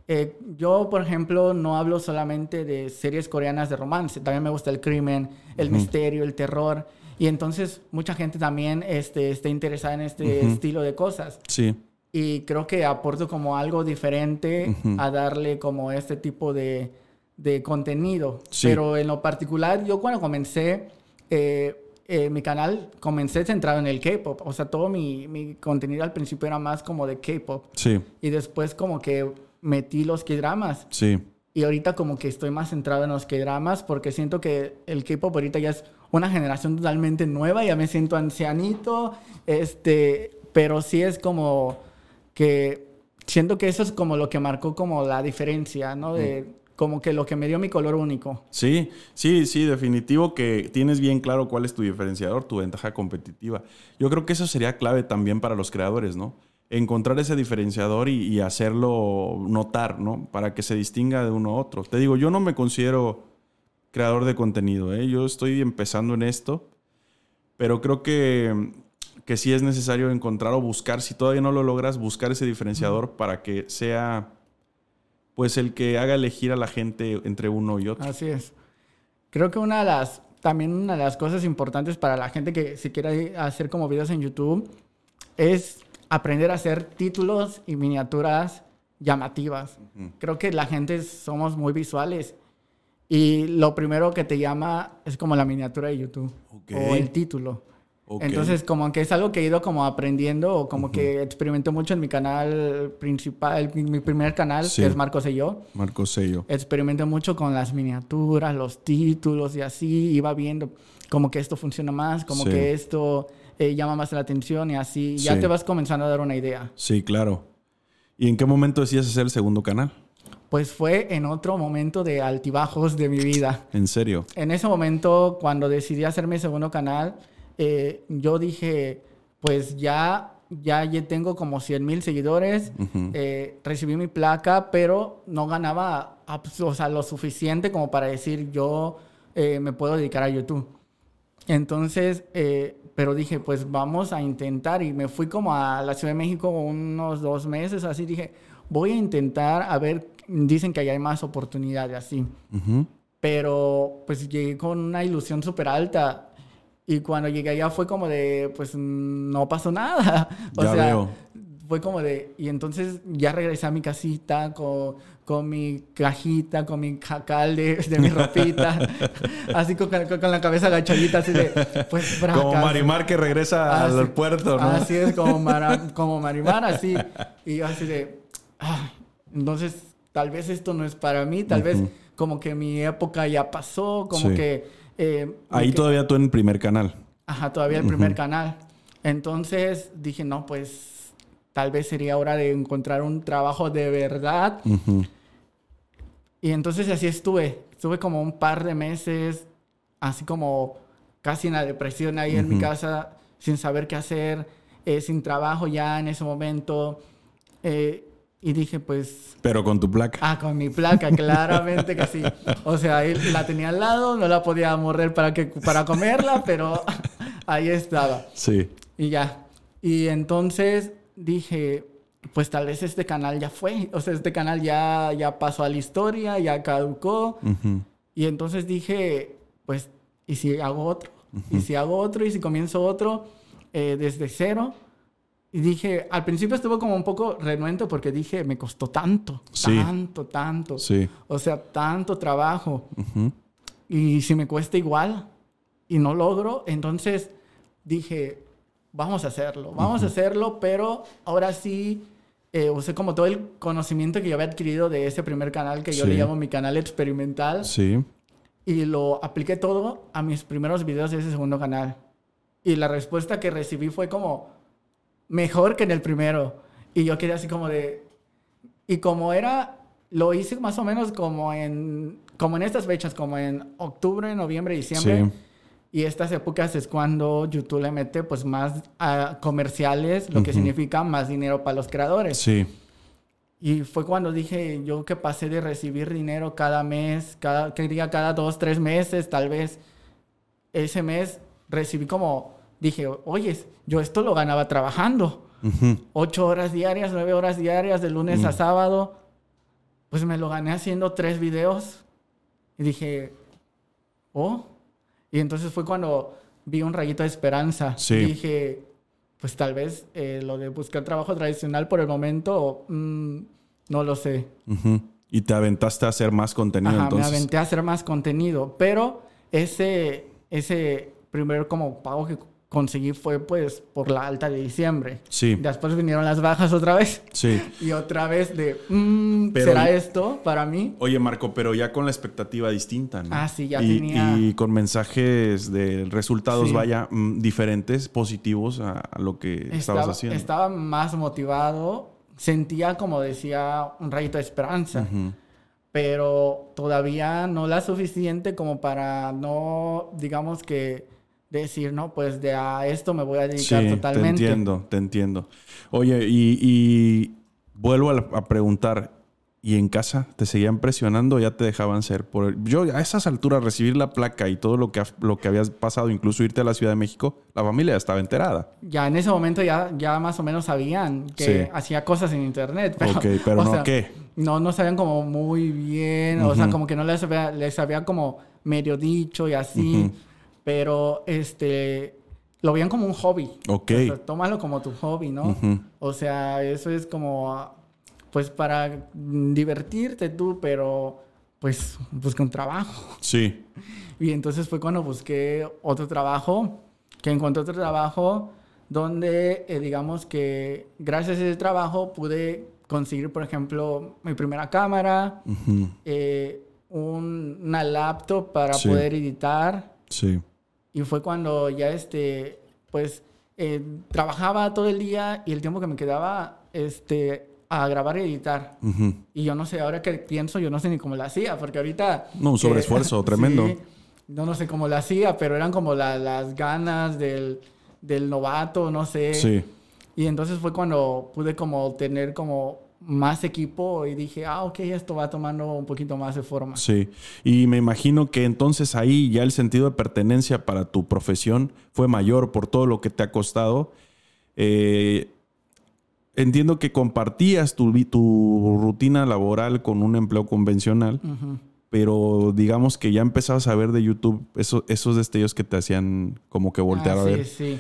eh, yo, por ejemplo, no hablo solamente de series coreanas de romance, también me gusta el crimen, el misterio, el terror. Y entonces mucha gente también este, está interesada en este estilo de cosas. Sí. Y creo que aporto como algo diferente a darle como este tipo de, de contenido. Pero en lo particular, yo cuando comencé eh, eh, mi canal, comencé centrado en el K-pop. O sea, todo mi, mi, contenido al principio era más como de K-pop. Sí. Y después como que metí los K-dramas. Sí. Y ahorita como que estoy más centrado en los K-dramas porque siento que el K-pop ahorita ya es una generación totalmente nueva, ya me siento ancianito, este, pero sí es como que siento que eso es como lo que marcó como la diferencia, ¿no? De mm. Como que lo que me dio mi color único. Sí, sí, sí, definitivo que tienes bien claro cuál es tu diferenciador, tu ventaja competitiva. Yo creo que eso sería clave también para los creadores, ¿no? encontrar ese diferenciador y, hacerlo notar, ¿no? Para que se distinga de uno a otro. Te digo, yo no me considero creador de contenido, ¿eh? Yo estoy empezando en esto, pero creo que, que sí es necesario encontrar o buscar, si todavía no lo logras, buscar ese diferenciador para que sea, pues, el que haga elegir a la gente entre uno y otro. Así es. Creo que una de las, también una de las cosas importantes para la gente que si quiere hacer como videos en YouTube es aprender a hacer títulos y miniaturas llamativas. Creo que la gente somos muy visuales y lo primero que te llama es como la miniatura de YouTube o el título. Entonces, como que es algo que he ido como aprendiendo o como que experimento mucho en mi canal principal, mi primer canal, que es Marco Sello. Marco Sello. Experimento mucho con las miniaturas, los títulos y así. Iba viendo como que esto funciona más, como que esto eh, llama más la atención y así ya te vas comenzando a dar una idea. Sí, claro. ¿Y en qué momento decías hacer el segundo canal? Pues fue en otro momento de altibajos de mi vida. ¿En serio? En ese momento, cuando decidí hacer mi segundo canal, eh, yo dije, pues ya, ya, tengo como 100 mil seguidores, eh, recibí mi placa, pero no ganaba o sea, lo suficiente como para decir yo me puedo dedicar a YouTube. Entonces, pero dije, pues vamos a intentar. Y me fui como a la Ciudad de México unos dos meses, así dije, voy a intentar, a ver, dicen que allá hay más oportunidades así. Pero pues llegué con una ilusión súper alta. Y cuando llegué allá fue como de, pues no pasó nada. O sea, fue como de, y entonces ya regresé a mi casita con, con mi cajita, con mi jacal de, de mi ropita, así con, con, la cabeza agachadita, así de, pues, Como Marimar que regresa al puerto, ¿no? Así es, como, como Marimar, así. Y yo así de, ah, entonces, tal vez esto no es para mí, tal vez como que mi época ya pasó, como que... Eh, Ahí todavía tú en el primer canal. Ajá, todavía el primer canal. Entonces dije, no, pues tal vez sería hora de encontrar un trabajo de verdad. Y entonces así estuve. Estuve como un par de meses, así como casi en la depresión ahí en mi casa, sin saber qué hacer, eh, sin trabajo ya en ese momento. Eh, y dije, pues... Pero con tu placa. Ah, con mi placa, claramente que sí. O sea, ahí la tenía al lado, no la podía morrer para, que, para comerla, pero ahí estaba. Sí. Y ya. Y entonces dije, pues tal vez este canal ya fue, o sea, este canal ya, ya pasó a la historia, ya caducó. Y entonces dije, pues, ¿y si hago otro? ¿Y si hago otro? ¿Y si comienzo otro eh, desde cero? Y dije, al principio estuvo como un poco renuente porque dije, me costó tanto, tanto, tanto. Sí. O sea, tanto trabajo. Y si me cuesta igual y no logro, entonces dije, vamos a hacerlo, vamos a hacerlo, pero ahora sí eh, usé como todo el conocimiento que yo había adquirido de ese primer canal que yo le llamo mi canal experimental. Sí. Y lo apliqué todo a mis primeros videos de ese segundo canal. Y la respuesta que recibí fue como mejor que en el primero. Y yo quedé así como de... Y como era, lo hice más o menos como en, como en estas fechas, como en octubre, noviembre, diciembre. Sí y estas épocas es cuando YouTube le mete pues más a comerciales, lo que significa más dinero para los creadores. Sí. Y fue cuando dije yo que pasé de recibir dinero cada mes, cada, que diga cada dos, tres meses, tal vez. Ese mes recibí como dije, oye, yo esto lo ganaba trabajando. Ocho horas diarias, nueve horas diarias, de lunes a sábado. Pues me lo gané haciendo tres videos. Y dije, oh. Y entonces fue cuando vi un rayito de esperanza. Sí. Dije, pues tal vez eh, lo de buscar trabajo tradicional por el momento, mm, no lo sé. Y te aventaste a hacer más contenido Ajá, entonces. me aventé a hacer más contenido. Pero ese, ese primer como pago que conseguí fue pues por la alta de diciembre. Sí. Después vinieron las bajas otra vez. Sí. Y otra vez de, mm, Pero- ¿será esto para mí? Oye, Marco, pero ya con la expectativa distinta, ¿no? Ah, sí, ya y, tenía- Y con mensajes de resultados, Sí. vaya, mm, diferentes, positivos a, a lo que estabas estaba, haciendo. estaba más motivado. Sentía, como decía, un rayito de esperanza. Pero todavía no la suficiente como para no, digamos que decir, no, pues de a esto me voy a dedicar Sí, totalmente. te entiendo, te entiendo. Oye, y, y vuelvo a, la- a preguntar, ¿y en casa te seguían presionando o ya te dejaban ser? Por el- yo a esas alturas recibir la placa y todo lo que, lo que habías pasado, incluso irte a la Ciudad de México, la familia ya estaba enterada. Ya en ese momento ya, ya más o menos sabían que Sí. hacía cosas en internet. Pero, Ok, pero no sea, qué. No, no sabían como muy bien, o sea, como que no les había, les había como medio dicho y así, Ujú. Pero este, lo veían como un hobby. Ok. O sea, tómalo como tu hobby, ¿no? O sea, eso es como, pues para divertirte tú, pero pues busca un trabajo. Sí. Y entonces fue cuando busqué otro trabajo, que encontré otro trabajo donde, eh, digamos que gracias a ese trabajo pude conseguir, por ejemplo, mi primera cámara, eh, un- una laptop para Sí. poder editar. Sí. Y fue cuando ya, este, pues, eh, trabajaba todo el día y el tiempo que me quedaba, este, a grabar y editar. Y yo no sé, ahora que pienso, yo no sé ni cómo lo hacía, porque ahorita... No, un sobreesfuerzo tremendo. Sí, no, no sé cómo lo hacía, pero eran como la- las ganas del, del novato, no sé. Sí. Y entonces fue cuando pude como tener como más equipo y dije, ah, ok, esto va tomando un poquito más de forma. Sí, y me imagino que entonces ahí ya el sentido de pertenencia para tu profesión fue mayor por todo lo que te ha costado. Eh, entiendo que compartías tu, tu rutina laboral con un empleo convencional, pero digamos que ya empezabas a ver de YouTube esos, esos destellos que te hacían como que voltear Ah, a sí, ver. sí.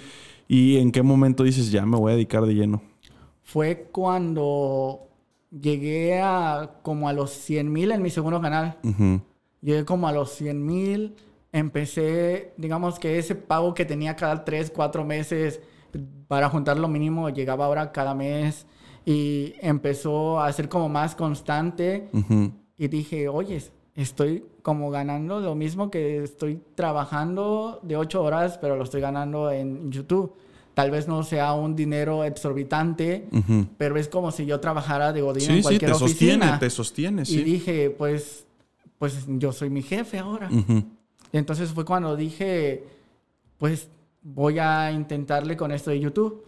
¿Y en qué momento dices, ya me voy a dedicar de lleno? Fue cuando llegué a como a los 100 mil en mi segundo canal. Llegué como a los 100 mil. Empecé, digamos que ese pago que tenía cada 3, 4 meses para juntar lo mínimo llegaba ahora cada mes y empezó a ser como más constante ujú. y dije, oye, estoy como ganando lo mismo que estoy trabajando de 8 horas, pero lo estoy ganando en YouTube. Tal vez no sea un dinero exorbitante, pero es como si yo trabajara de Godín en Sí, sí, cualquier te sostiene, oficina. te sostiene, Y sí. dije, pues, pues yo soy mi jefe ahora. Entonces fue cuando dije, pues voy a intentarle con esto de YouTube.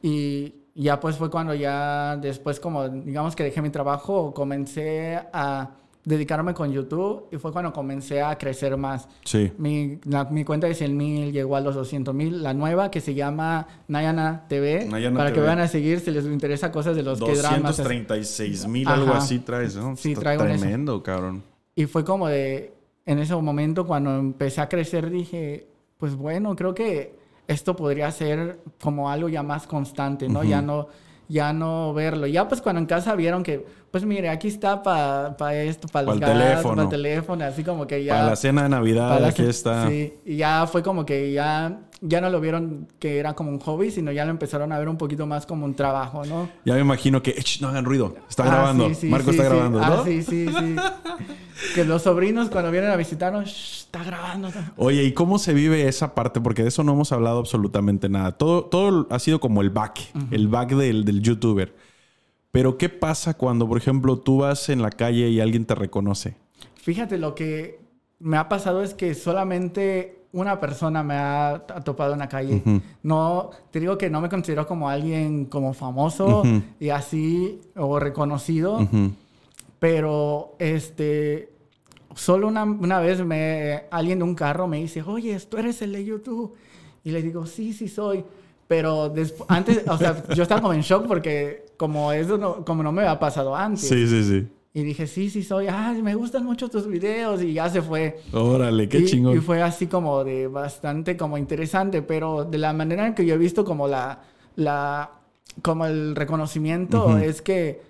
Y ya pues fue cuando ya después como digamos que dejé mi trabajo, comencé a dedicarme con YouTube y fue cuando comencé a crecer más. Sí. Mi, la- mi cuenta de 100 mil llegó a los 200 mil. La nueva que se llama Nayana TV. Nayana para que vayan a seguir si les interesa cosas de los que dramas. 236 mil, algo así traes, ¿no? Sí, Está traigo en eso. Tremendo, cabrón. Y fue como de, en ese momento cuando empecé a crecer dije, pues bueno, creo que esto podría ser como algo ya más constante, ¿no? Ya no ya no verlo. Ya pues cuando en casa vieron que, pues mire, aquí está para esto, para gastos, teléfono. para el teléfono, así como que ya... Para la cena de Navidad, para aquí está. Sí, y ya fue como que ya, ya no lo vieron que era como un hobby, sino ya lo empezaron a ver un poquito más como un trabajo, ¿no? Ya me imagino que, "Ech, no hagan ruido. Están Ah, grabando. sí, sí, Marco sí, está grabando, Ah, ¿no? sí, sí, sí. que los sobrinos cuando vienen a visitarnos, "Shh, está grabando. Oye, ¿y cómo se vive esa parte? Porque de eso no hemos hablado absolutamente nada. Todo, todo ha sido como el back, el back del, del youtuber. Pero, ¿qué pasa cuando, por ejemplo, tú vas en la calle y alguien te reconoce? Fíjate, lo que me ha pasado es que solamente una persona me ha, topado en la calle. No, te digo que no me considero como alguien como famoso y así o reconocido, pero este, solo una, una vez me, alguien de un carro me dice, oye, tú eres el de YouTube. Y le digo, sí, sí soy. Pero antes, o sea, yo estaba como en shock porque como eso no, como no me había pasado antes. Sí, sí, sí. Y dije, sí, sí soy, ay, me gustan mucho tus videos y ya se fue. Órale, qué y, chingón. Y fue así como de bastante como interesante, pero de la manera en que yo he visto como la, la como el reconocimiento es que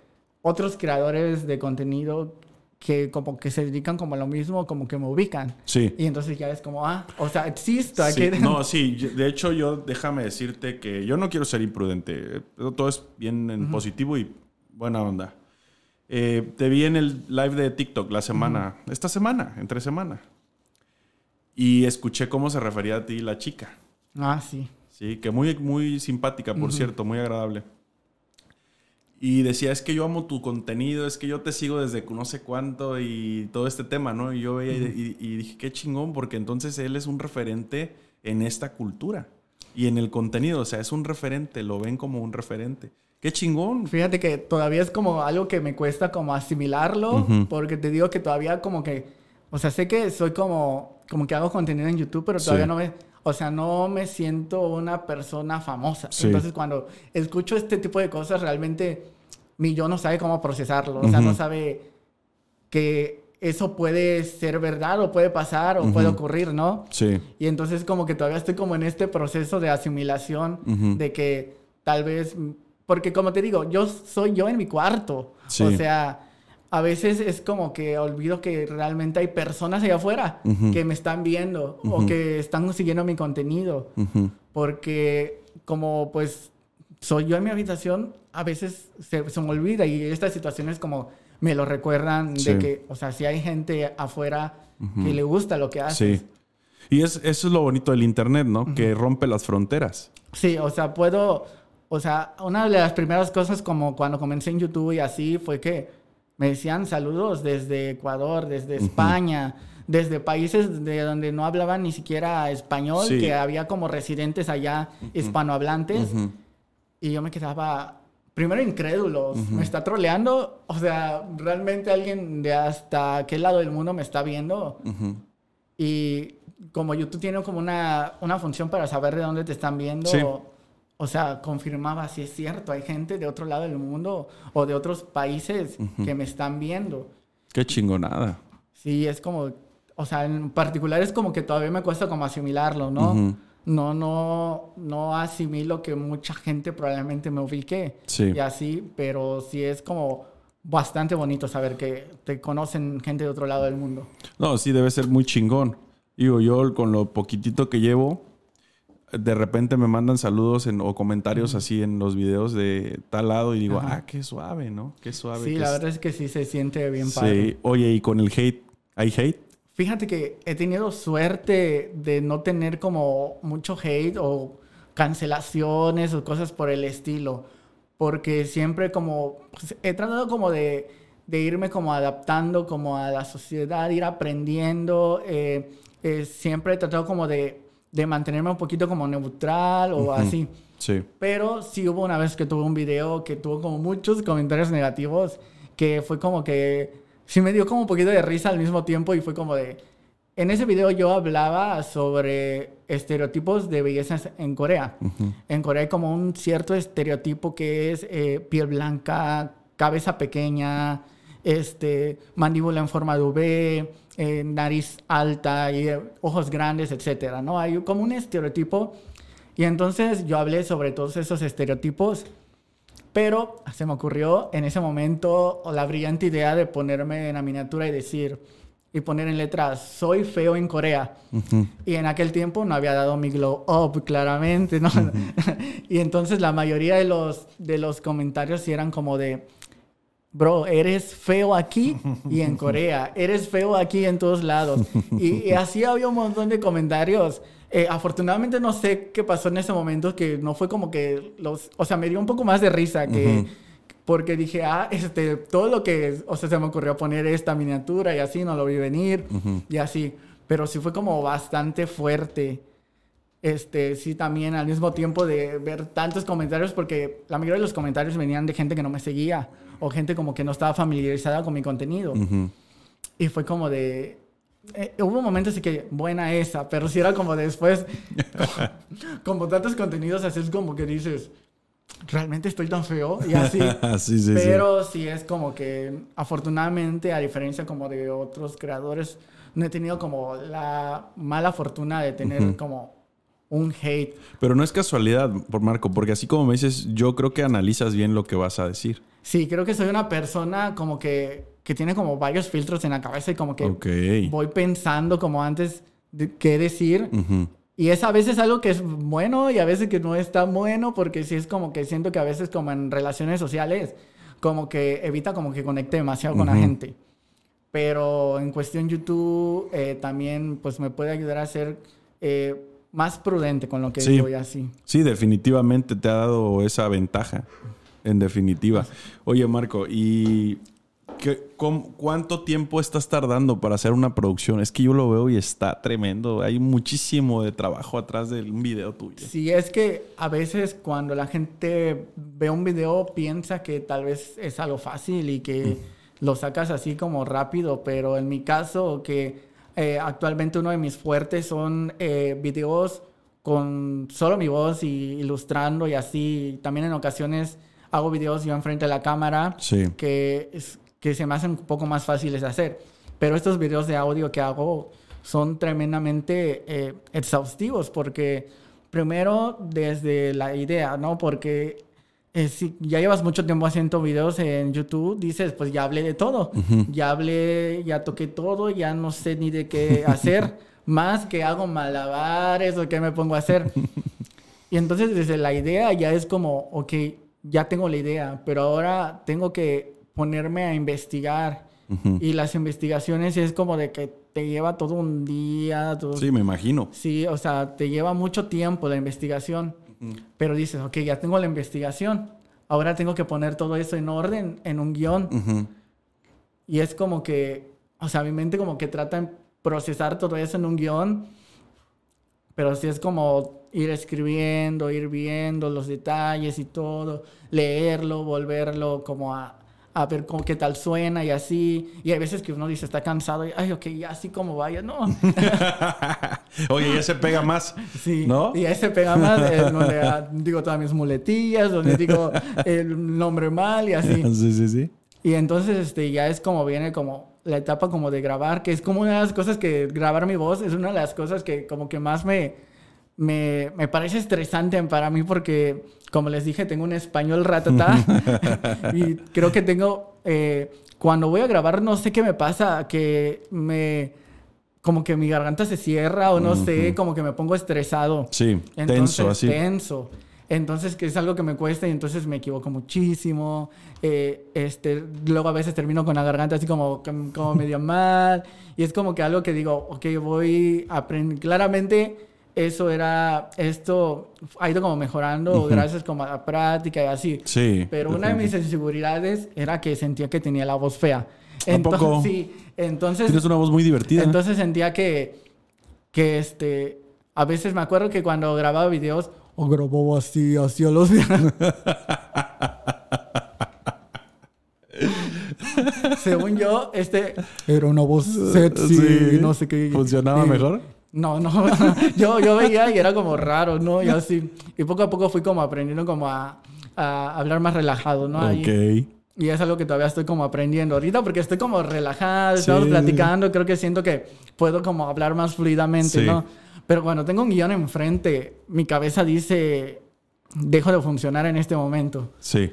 otros creadores de contenido que como que se dedican como a lo mismo, como que me ubican. Sí. Y entonces ya es como, ah, o sea, existo. Sí. No, sí, de hecho yo déjame decirte que yo no quiero ser imprudente, todo es bien en positivo y buena onda. Eh, te vi en el live de TikTok la semana, esta semana, entre semana. Y escuché cómo se refería a ti la chica. Ah, sí. Sí, que muy, muy simpática, por cierto, muy agradable. Y decía, es que yo amo tu contenido, es que yo te sigo desde no sé cuánto y todo este tema, ¿no? Y yo veía y, y dije, qué chingón, porque entonces él es un referente en esta cultura y en el contenido, o sea, es un referente, lo ven como un referente. Qué chingón. Fíjate que todavía es como algo que me cuesta como asimilarlo, porque te digo que todavía como que, o sea, sé que soy como, como que hago contenido en YouTube, pero todavía Sí. no me, o sea, no me siento una persona famosa. Sí. Entonces cuando escucho este tipo de cosas, realmente mi yo no sabe cómo procesarlo, o sea, no sabe que eso puede ser verdad o puede pasar o puede ocurrir, ¿no? Sí. Y entonces como que todavía estoy como en este proceso de asimilación de que tal vez, porque como te digo, yo soy yo en mi cuarto. Sí. O sea, a veces es como que olvido que realmente hay personas allá afuera que me están viendo o que están siguiendo mi contenido. Porque como pues soy yo en mi habitación, a veces se, se me olvida y estas situaciones como me lo recuerdan Sí. de que, o sea, si hay gente afuera que le gusta lo que haces. Sí. Y es, eso es lo bonito del Internet, ¿no? Que rompe las fronteras. Sí, o sea, puedo, o sea, una de las primeras cosas como cuando comencé en YouTube y así fue que me decían saludos desde Ecuador, desde España, desde países de donde no hablaban ni siquiera español, Sí. que había como residentes allá hispanohablantes Ujú. y yo me quedaba primero incrédulo, me está troleando, o sea, realmente alguien de hasta qué lado del mundo me está viendo. Y como YouTube tiene como una, una función para saber de dónde te están viendo, Sí. O sea, confirmaba si es cierto, hay gente de otro lado del mundo o de otros países que me están viendo. Qué chingonada. Sí, es como, o sea, en particular es como que todavía me cuesta como asimilarlo, ¿no? Ujú. No, no, no asimilo que mucha gente probablemente me ubique Sí. y así, pero sí es como bastante bonito saber que te conocen gente de otro lado del mundo. No, sí, debe ser muy chingón. Digo, yo con lo poquitito que llevo, de repente me mandan saludos en- o comentarios así en los videos de tal lado y digo, Ajá. ah, qué suave, ¿no? Qué suave. Sí, la es- verdad es que sí se siente bien padre. Sí, oye, y con el hate, ¿hay hate? Fíjate que he tenido suerte de no tener como mucho hate o cancelaciones o cosas por el estilo. Porque siempre como pues, he tratado como de, de irme como adaptando como a la sociedad, ir aprendiendo. eh, eh, siempre he tratado como de, de mantenerme un poquito como neutral o Ujú. así. Sí. Pero sí hubo una vez que tuve un video que tuvo como muchos comentarios negativos que fue como que sí me dio como un poquito de risa al mismo tiempo y fue como de... En ese video yo hablaba sobre estereotipos de belleza en Corea. Ujú. En Corea hay como un cierto estereotipo que es eh, piel blanca, cabeza pequeña, este, mandíbula en forma de V, eh, nariz alta y eh, ojos grandes, etcétera, ¿no? Hay como un estereotipo y entonces yo hablé sobre todos esos estereotipos, pero se me ocurrió en ese momento la brillante idea de ponerme en la miniatura y decir, y poner en letras, soy feo en Corea. Ujú. Y en aquel tiempo no había dado mi glow up, claramente, ¿no? y entonces la mayoría de los, de los comentarios eran como de, bro, eres feo aquí y en Corea, eres feo aquí en todos lados. Y, y así había un montón de comentarios. Eh, afortunadamente no sé qué pasó en ese momento, que no fue como que los, o sea, me dio un poco más de risa que... Ujú. Porque dije, ah, este, todo lo que, o sea, se me ocurrió poner esta miniatura y así, no lo vi venir Ujú. y así. Pero sí fue como bastante fuerte. Este, sí, también al mismo tiempo de ver tantos comentarios, porque la mayoría de los comentarios venían de gente que no me seguía o gente como que no estaba familiarizada con mi contenido. Ujú. Y fue como de, eh, hubo momentos así que buena esa, pero si era como después, como, tantos contenidos así es como que dices, realmente estoy tan feo y así. sí, sí, pero sí. es como que afortunadamente, a diferencia como de otros creadores, no he tenido como la mala fortuna de tener como un hate. Pero no es casualidad, por Marco, porque así como me dices, yo creo que analizas bien lo que vas a decir. Sí, creo que soy una persona como que que tiene como varios filtros en la cabeza y como que voy pensando como antes de qué decir. Y es a veces algo que es bueno y a veces que no es tan bueno porque sí es como que siento que a veces como en relaciones sociales como que evita como que conecte demasiado con la gente. Pero en cuestión YouTube eh, también pues me puede ayudar a ser eh, más prudente con lo que digo y así. Sí, definitivamente te ha dado esa ventaja. En definitiva. Oye, Marco, y ¿Cuánto tiempo estás tardando para hacer una producción? Es que yo lo veo y está tremendo. Hay muchísimo de trabajo atrás de un video tuyo. Sí, es que a veces cuando la gente ve un video piensa que tal vez es algo fácil y que lo sacas así como rápido, pero en mi caso que eh, actualmente uno de mis fuertes son eh, videos con solo mi voz y ilustrando y así. También en ocasiones hago videos yo enfrente de la cámara. Sí. Que es, que se me hacen un poco más fáciles de hacer. Pero estos videos de audio que hago son tremendamente eh, exhaustivos porque primero desde la idea, ¿no? Porque eh, si ya llevas mucho tiempo haciendo videos en YouTube, dices, pues ya hablé de todo, ya hablé, ya toqué todo, ya no sé ni de qué hacer, más que hago malabares o qué me pongo a hacer. y entonces desde la idea ya es como, ok, ya tengo la idea, pero ahora tengo que ponerme a investigar. Y las investigaciones es como de que te lleva todo un día. Todo... Sí, me imagino. Sí, o sea, te lleva mucho tiempo la investigación. Pero dices, ok, ya tengo la investigación. Ahora tengo que poner todo eso en orden, en un guion. Y es como que, o sea, mi mente como que trata de procesar todo eso en un guion. Pero sí es como ir escribiendo, ir viendo los detalles y todo, leerlo, volverlo como a, a ver cómo, qué tal suena y así. Y hay veces que uno dice, está cansado y, ay, ok, ya así como vaya, no. Oye, ya se pega más. Sí, ¿no? Y ahí se pega más, donde ah, digo todas mis muletillas, donde digo el nombre mal y así. Sí, sí, sí. Y entonces este, ya es como viene como la etapa como de grabar, que es como una de las cosas que grabar mi voz es una de las cosas que como que más me, me, me parece estresante para mí porque como les dije, tengo un español ratata y creo que tengo, eh, cuando voy a grabar, no sé qué me pasa, que me, como que mi garganta se cierra o no sé, como que me pongo estresado. Sí, tenso, así. Tenso. Entonces, que es algo que me cuesta y entonces me equivoco muchísimo. Eh, este, luego a veces termino con la garganta así como, como medio mal. Y es como que algo que digo, ok, voy a aprender. Claramente eso era, esto ha ido como mejorando gracias como a la práctica y así. Sí. Pero una de mis inseguridades era que sentía que tenía la voz fea. Entonces, sí, entonces... Tienes una voz muy divertida. Entonces sentía que, que este, a veces me acuerdo que cuando grababa videos, o grababa así, así a los... Según yo, este era una voz sexy, no sé qué. ¿Funcionaba mejor? No, no, yo, yo veía y era como raro, ¿no? Y así. Y poco a poco fui como aprendiendo como a, a hablar más relajado, ¿no? Ok. y es algo que todavía estoy como aprendiendo ahorita porque estoy como relajado, estamos platicando, creo que siento que puedo como hablar más fluidamente, ¿no? Pero cuando tengo un guion enfrente, mi cabeza dice, dejo de funcionar en este momento. Sí.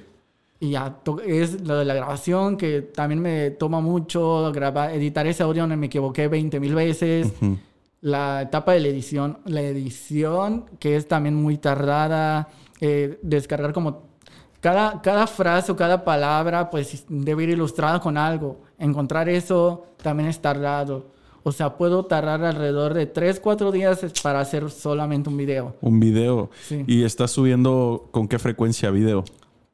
Y ya es lo de la grabación que también me toma mucho, grabar, editar ese audio donde me equivoqué 20 mil veces la etapa de la edición, la edición que es también muy tardada, eh, descargar como cada, cada frase o cada palabra pues debe ir ilustrada con algo. Encontrar eso también es tardado. O sea, puedo tardar alrededor de 3, 4 días para hacer solamente un video. Un video. Sí. ¿Y estás subiendo con qué frecuencia video?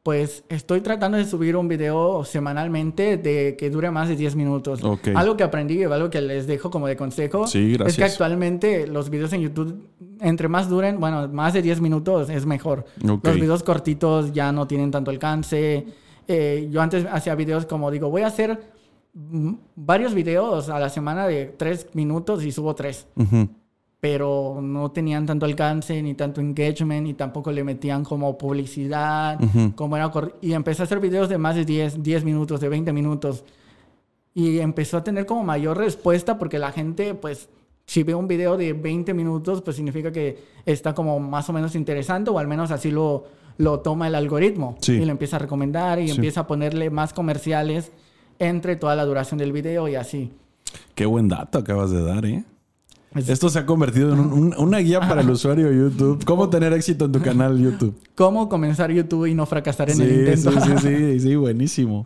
pues estoy tratando de subir un video semanalmente de que dure más de 10 minutos. Algo que aprendí y algo que les dejo como de consejo es que actualmente los videos en YouTube, entre más duren, bueno, más de 10 minutos es mejor. Los videos cortitos ya no tienen tanto alcance. Eh, yo antes hacía videos como digo, voy a hacer varios videos a la semana de tres minutos y subo tres. Pero no tenían tanto alcance, ni tanto engagement, y tampoco le metían como publicidad, como era Y empecé a hacer videos de más de 10, 10 minutos, de 20 minutos. Y empezó a tener como mayor respuesta porque la gente, pues, si ve un video de 20 minutos, pues significa que está como más o menos interesante, o al menos así lo, lo toma el algoritmo. Y lo empieza a recomendar y empieza a ponerle más comerciales entre toda la duración del video y así. Qué buen dato acabas de dar, ¿eh? Esto se ha convertido en una guía para el usuario de YouTube. ¿Cómo tener éxito en tu canal YouTube? ¿Cómo comenzar YouTube y no fracasar en el intento? Sí, sí, sí, sí, buenísimo.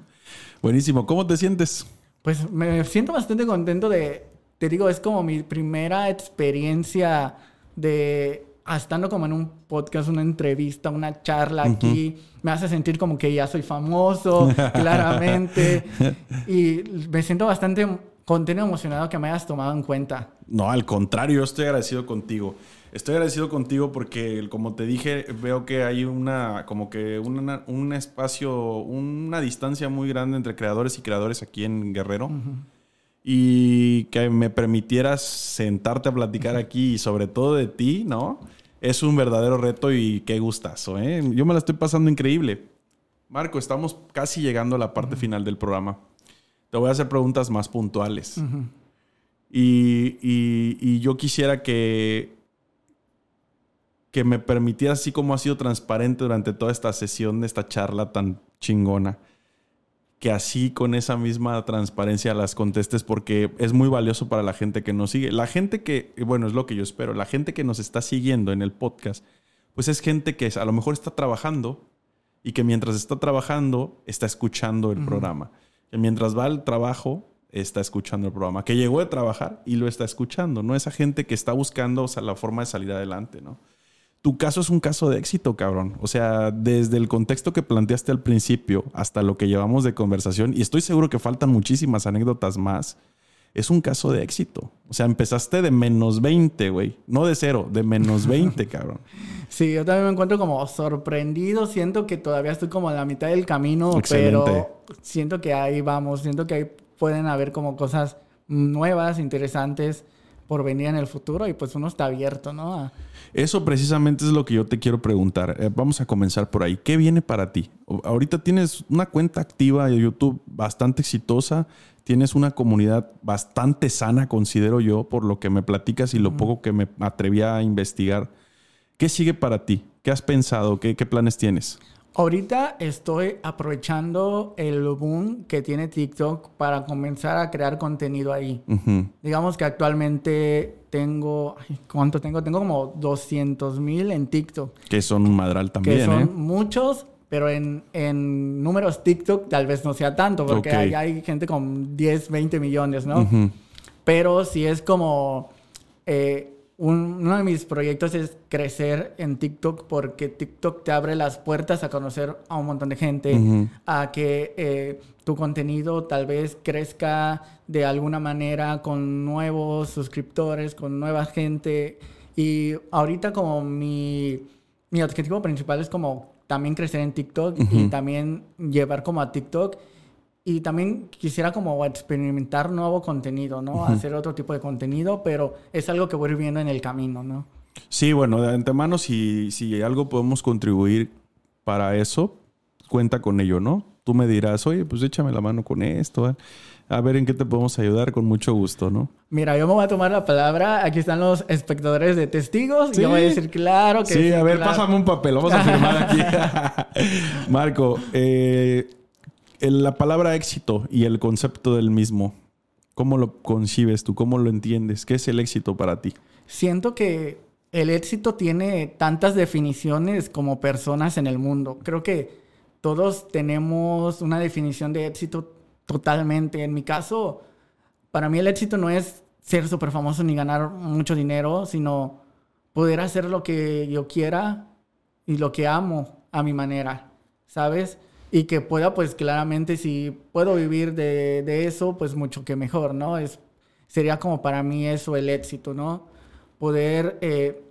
Buenísimo. ¿Cómo te sientes? Pues me siento bastante contento de, te digo, es como mi primera experiencia de estando como en un podcast, una entrevista, una charla aquí, me hace sentir como que ya soy famoso, claramente. Y me siento bastante contento, emocionado que me hayas tomado en cuenta. No, al contrario, yo estoy agradecido contigo. Estoy agradecido contigo porque, como te dije, veo que hay una, como que un espacio, una distancia muy grande entre creadores y creadores aquí en Guerrero. Y que me permitieras sentarte a platicar aquí y sobre todo de ti, ¿no? Es un verdadero reto y qué gustazo, ¿eh? Yo me la estoy pasando increíble. Marco, estamos casi llegando a la parte final del programa. Te voy a hacer preguntas más puntuales. y, yo quisiera que, que me permitieras, así como ha sido transparente durante toda esta sesión de esta charla tan chingona, que así con esa misma transparencia las contestes porque es muy valioso para la gente que nos sigue. La gente que, bueno, es lo que yo espero, la gente que nos está siguiendo en el podcast, pues es gente que a lo mejor está trabajando y que mientras está trabajando está escuchando el programa que mientras va al trabajo está escuchando el programa, que llegó de trabajar y lo está escuchando, ¿no? Esa gente que está buscando o sea, la forma de salir adelante, ¿no? Tu caso es un caso de éxito, cabrón. O sea, desde el contexto que planteaste al principio hasta lo que llevamos de conversación, y estoy seguro que faltan muchísimas anécdotas más, es un caso de éxito. O sea, empezaste de menos 20, güey. No de cero, de menos 20, cabrón. Sí, yo también me encuentro como sorprendido. Siento que todavía estoy como en la mitad del camino, pero siento que ahí vamos. Siento que ahí pueden haber como cosas nuevas, interesantes por venir en el futuro y pues uno está abierto, ¿no? Eso precisamente es lo que yo te quiero preguntar. Eh, vamos a comenzar por ahí. ¿Qué viene para ti? Ahorita tienes una cuenta activa de YouTube bastante exitosa. Tienes una comunidad bastante sana, considero yo, por lo que me platicas y lo poco que me atreví a investigar. ¿Qué sigue para ti? ¿Qué has pensado? ¿Qué, planes tienes? Ahorita estoy aprovechando el boom que tiene TikTok para comenzar a crear contenido ahí. Digamos que actualmente tengo, ¿cuánto tengo? Tengo como 200 mil en TikTok. Que son un madral también, que son ¿eh? muchos, pero en, en, números TikTok tal vez no sea tanto, porque hay, hay, gente con 10, 20 millones, ¿no? Pero si es como... Eh, uno de mis proyectos es crecer en TikTok porque TikTok te abre las puertas a conocer a un montón de gente, a que eh, tu contenido tal vez crezca de alguna manera con nuevos suscriptores, con nueva gente. Y ahorita como mi, mi objetivo principal es como también crecer en TikTok y también llevar como a TikTok y también quisiera como experimentar nuevo contenido, ¿no? Hacer otro tipo de contenido, pero es algo que voy viendo en el camino, ¿no? Sí, bueno, de antemano, si, si algo podemos contribuir para eso, cuenta con ello, ¿no? Tú me dirás, oye, pues échame la mano con esto, ¿eh? a ver en qué te podemos ayudar con mucho gusto, ¿no? Mira, yo me voy a tomar la palabra. Aquí están los espectadores de testigos. Y yo voy a decir, claro que sí. a ver, pásame un papel. Vamos a firmar aquí. Marco, eh, la palabra éxito y el concepto del mismo, ¿cómo lo concibes tú? ¿Cómo lo entiendes? ¿Qué es el éxito para ti? Siento que el éxito tiene tantas definiciones como personas en el mundo. Creo que todos tenemos una definición de éxito totalmente. En mi caso, para mí el éxito no es ser súper famoso ni ganar mucho dinero, sino poder hacer lo que yo quiera y lo que amo a mi manera, ¿sabes? Y que pueda, pues claramente, si puedo vivir de, de, eso, pues mucho que mejor, ¿no? Es, sería como para mí eso el éxito, ¿no? Poder, eh,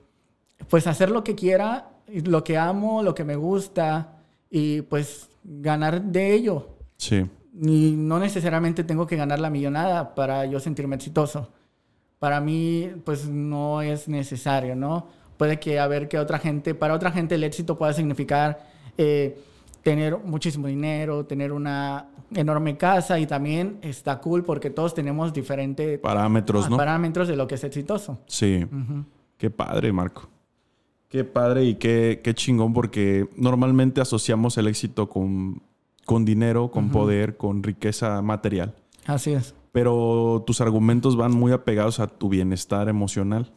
pues hacer lo que quiera, lo que amo, lo que me gusta y pues ganar de ello. Sí. ni no necesariamente tengo que ganar la millonada para yo sentirme exitoso. Para mí, pues no es necesario, ¿no? Puede que a ver que otra gente, para otra gente el éxito pueda significar eh, tener muchísimo dinero, tener una enorme casa y también está cool porque todos tenemos diferentes parámetros, ¿no? Parámetros de lo que es exitoso. Sí. Qué padre, Marco. Qué padre y qué, qué, chingón porque normalmente asociamos el éxito con, con dinero, con poder, con riqueza material. Así es. Pero tus argumentos van muy apegados a tu bienestar emocional.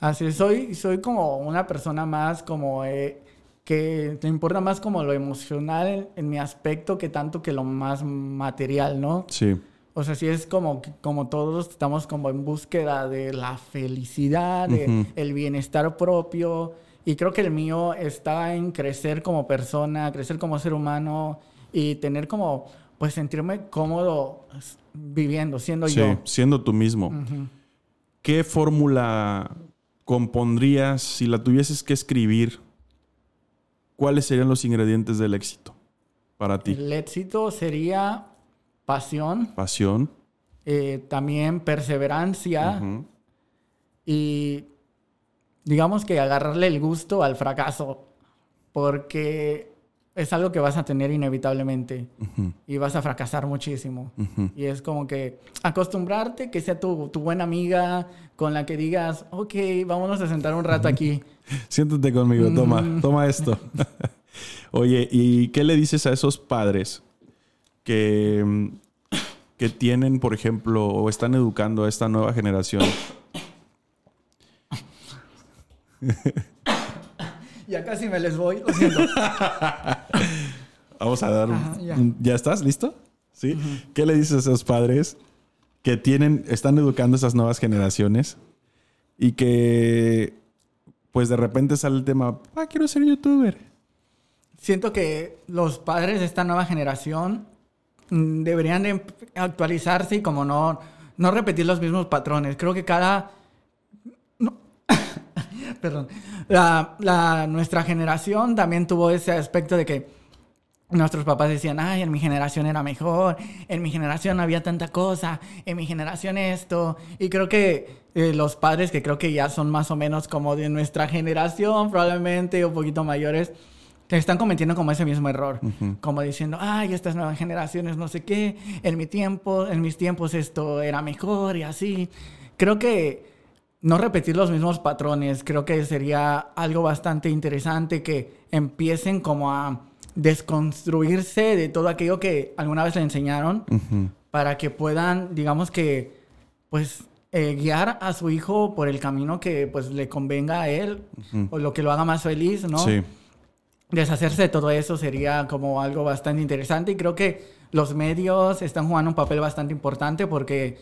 Así es. Soy, soy como una persona más como... Eh, que te importa más como lo emocional en, mi aspecto que tanto que lo más material, ¿no? Sí. O sea, sí es como, como todos estamos como en búsqueda de la felicidad, de el bienestar propio. Y creo que el mío está en crecer como persona, crecer como ser humano y tener como, pues sentirme cómodo viviendo, siendo sí, yo. siendo tú mismo. ¿Qué fórmula compondrías si la tuvieses que escribir ¿cuáles serían los ingredientes del éxito para ti? El éxito sería pasión. Pasión. Eh, también perseverancia. Y digamos que agarrarle el gusto al fracaso. Porque es algo que vas a tener inevitablemente y vas a fracasar muchísimo. Y es como que acostumbrarte que sea tu, tu, buena amiga con la que digas, ok, vámonos a sentar un rato aquí. Siéntate conmigo, toma, toma esto. Oye, ¿y qué le dices a esos padres que, que tienen, por ejemplo, o están educando a esta nueva generación? Ya casi me les voy, lo siento. Vamos a dar. ya. estás? ¿Listo? ¿Sí? ¿Qué le dices a esos padres que tienen, están educando a esas nuevas generaciones y que, pues de repente sale el tema, ah, quiero ser youtuber? Siento que los padres de esta nueva generación mm, deberían actualizarse y como no, no repetir los mismos patrones. Creo que cada perdón, la, nuestra generación también tuvo ese aspecto de que nuestros papás decían, ay, en mi generación era mejor, en mi generación no había tanta cosa, en mi generación esto. Y creo que eh, los padres, que creo que ya son más o menos como de nuestra generación, probablemente un poquito mayores, están cometiendo como ese mismo error, como diciendo, ay, estas nuevas generaciones, no sé qué, en mi tiempo, en mis tiempos esto era mejor y así. Creo que no repetir los mismos patrones. Creo que sería algo bastante interesante que empiecen como a desconstruirse de todo aquello que alguna vez le enseñaron para que puedan, digamos que, pues, eh, guiar a su hijo por el camino que, pues, le convenga a él o lo que lo haga más feliz, ¿no? Sí. Deshacerse de todo eso sería como algo bastante interesante y creo que los medios están jugando un papel bastante importante porque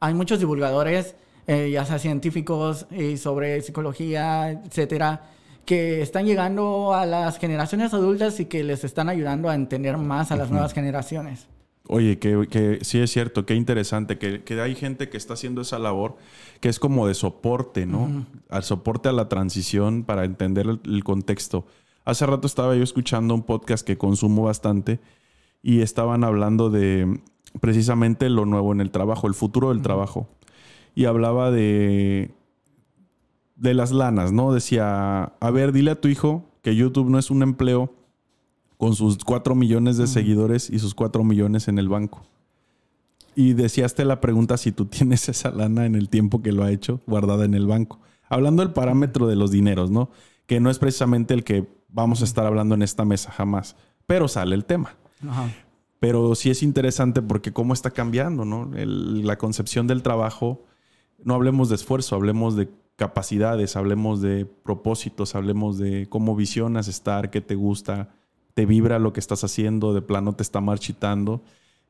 hay muchos divulgadores eh, ya sea científicos y sobre psicología, etcétera, que están llegando a las generaciones adultas y que les están ayudando a entender más a las nuevas generaciones. Oye, que, que, sí es cierto, qué interesante, que, que, hay gente que está haciendo esa labor que es como de soporte, ¿no? Al soporte a la transición para entender el, contexto. Hace rato estaba yo escuchando un podcast que consumo bastante y estaban hablando de precisamente lo nuevo en el trabajo, el futuro del trabajo y hablaba de, de las lanas, ¿no? Decía, a ver, dile a tu hijo que YouTube no es un empleo con sus cuatro millones de seguidores y sus cuatro millones en el banco. Y decíaste la pregunta si tú tienes esa lana en el tiempo que lo ha hecho guardada en el banco. Hablando del parámetro de los dineros, ¿no? Que no es precisamente el que vamos a estar hablando en esta mesa jamás, pero sale el tema. Pero sí es interesante porque cómo está cambiando, ¿no? la concepción del trabajo no hablemos de esfuerzo, hablemos de capacidades, hablemos de propósitos, hablemos de cómo visionas estar, qué te gusta, te vibra lo que estás haciendo, de plano te está marchitando.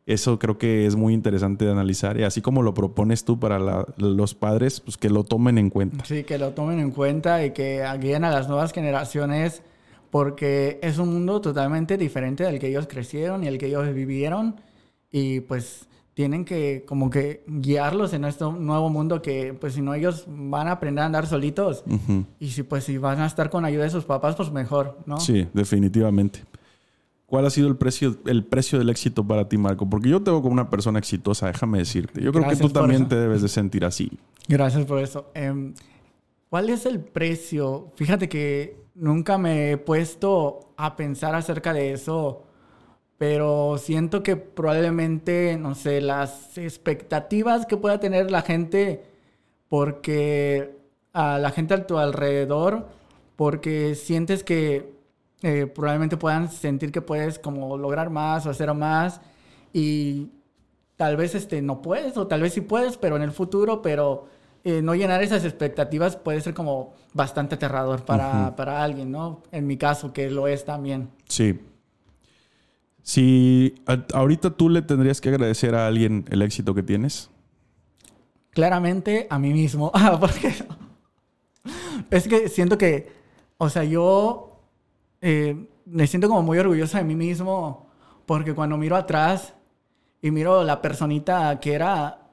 Eso creo que es muy interesante de analizar y así como lo propones tú para los padres, pues que lo tomen en cuenta. Sí, que lo tomen en cuenta y que guíen a las nuevas generaciones porque es un mundo totalmente diferente del que ellos crecieron y el que ellos vivieron y pues tienen que como que guiarlos en este nuevo mundo que pues si no ellos van a aprender a andar solitos y si pues si van a estar con ayuda de sus papás pues mejor, ¿no? Sí, definitivamente. ¿Cuál ha sido el precio, el precio del éxito para ti, Marco? Porque yo te veo como una persona exitosa, déjame decirte. Yo creo que tú también te debes de sentir así. Gracias por eso. Em, ¿Cuál es el precio? Fíjate que nunca me he puesto a pensar acerca de eso, pero siento que probablemente, no sé, las expectativas que pueda tener la gente, porque a la gente a tu alrededor, porque sientes que eh, probablemente puedan sentir que puedes como lograr más o hacer más y tal vez este, no puedes o tal vez sí puedes, pero en el futuro, pero eh, no llenar esas expectativas puede ser como bastante aterrador para, para alguien, ¿no? En mi caso, que lo es también. Sí. Si ahorita tú le tendrías que agradecer a alguien el éxito que tienes. Claramente a mí mismo. Porque es que siento que, o sea, yo eh, me siento como muy orgullosa de mí mismo porque cuando miro atrás y miro la personita que era,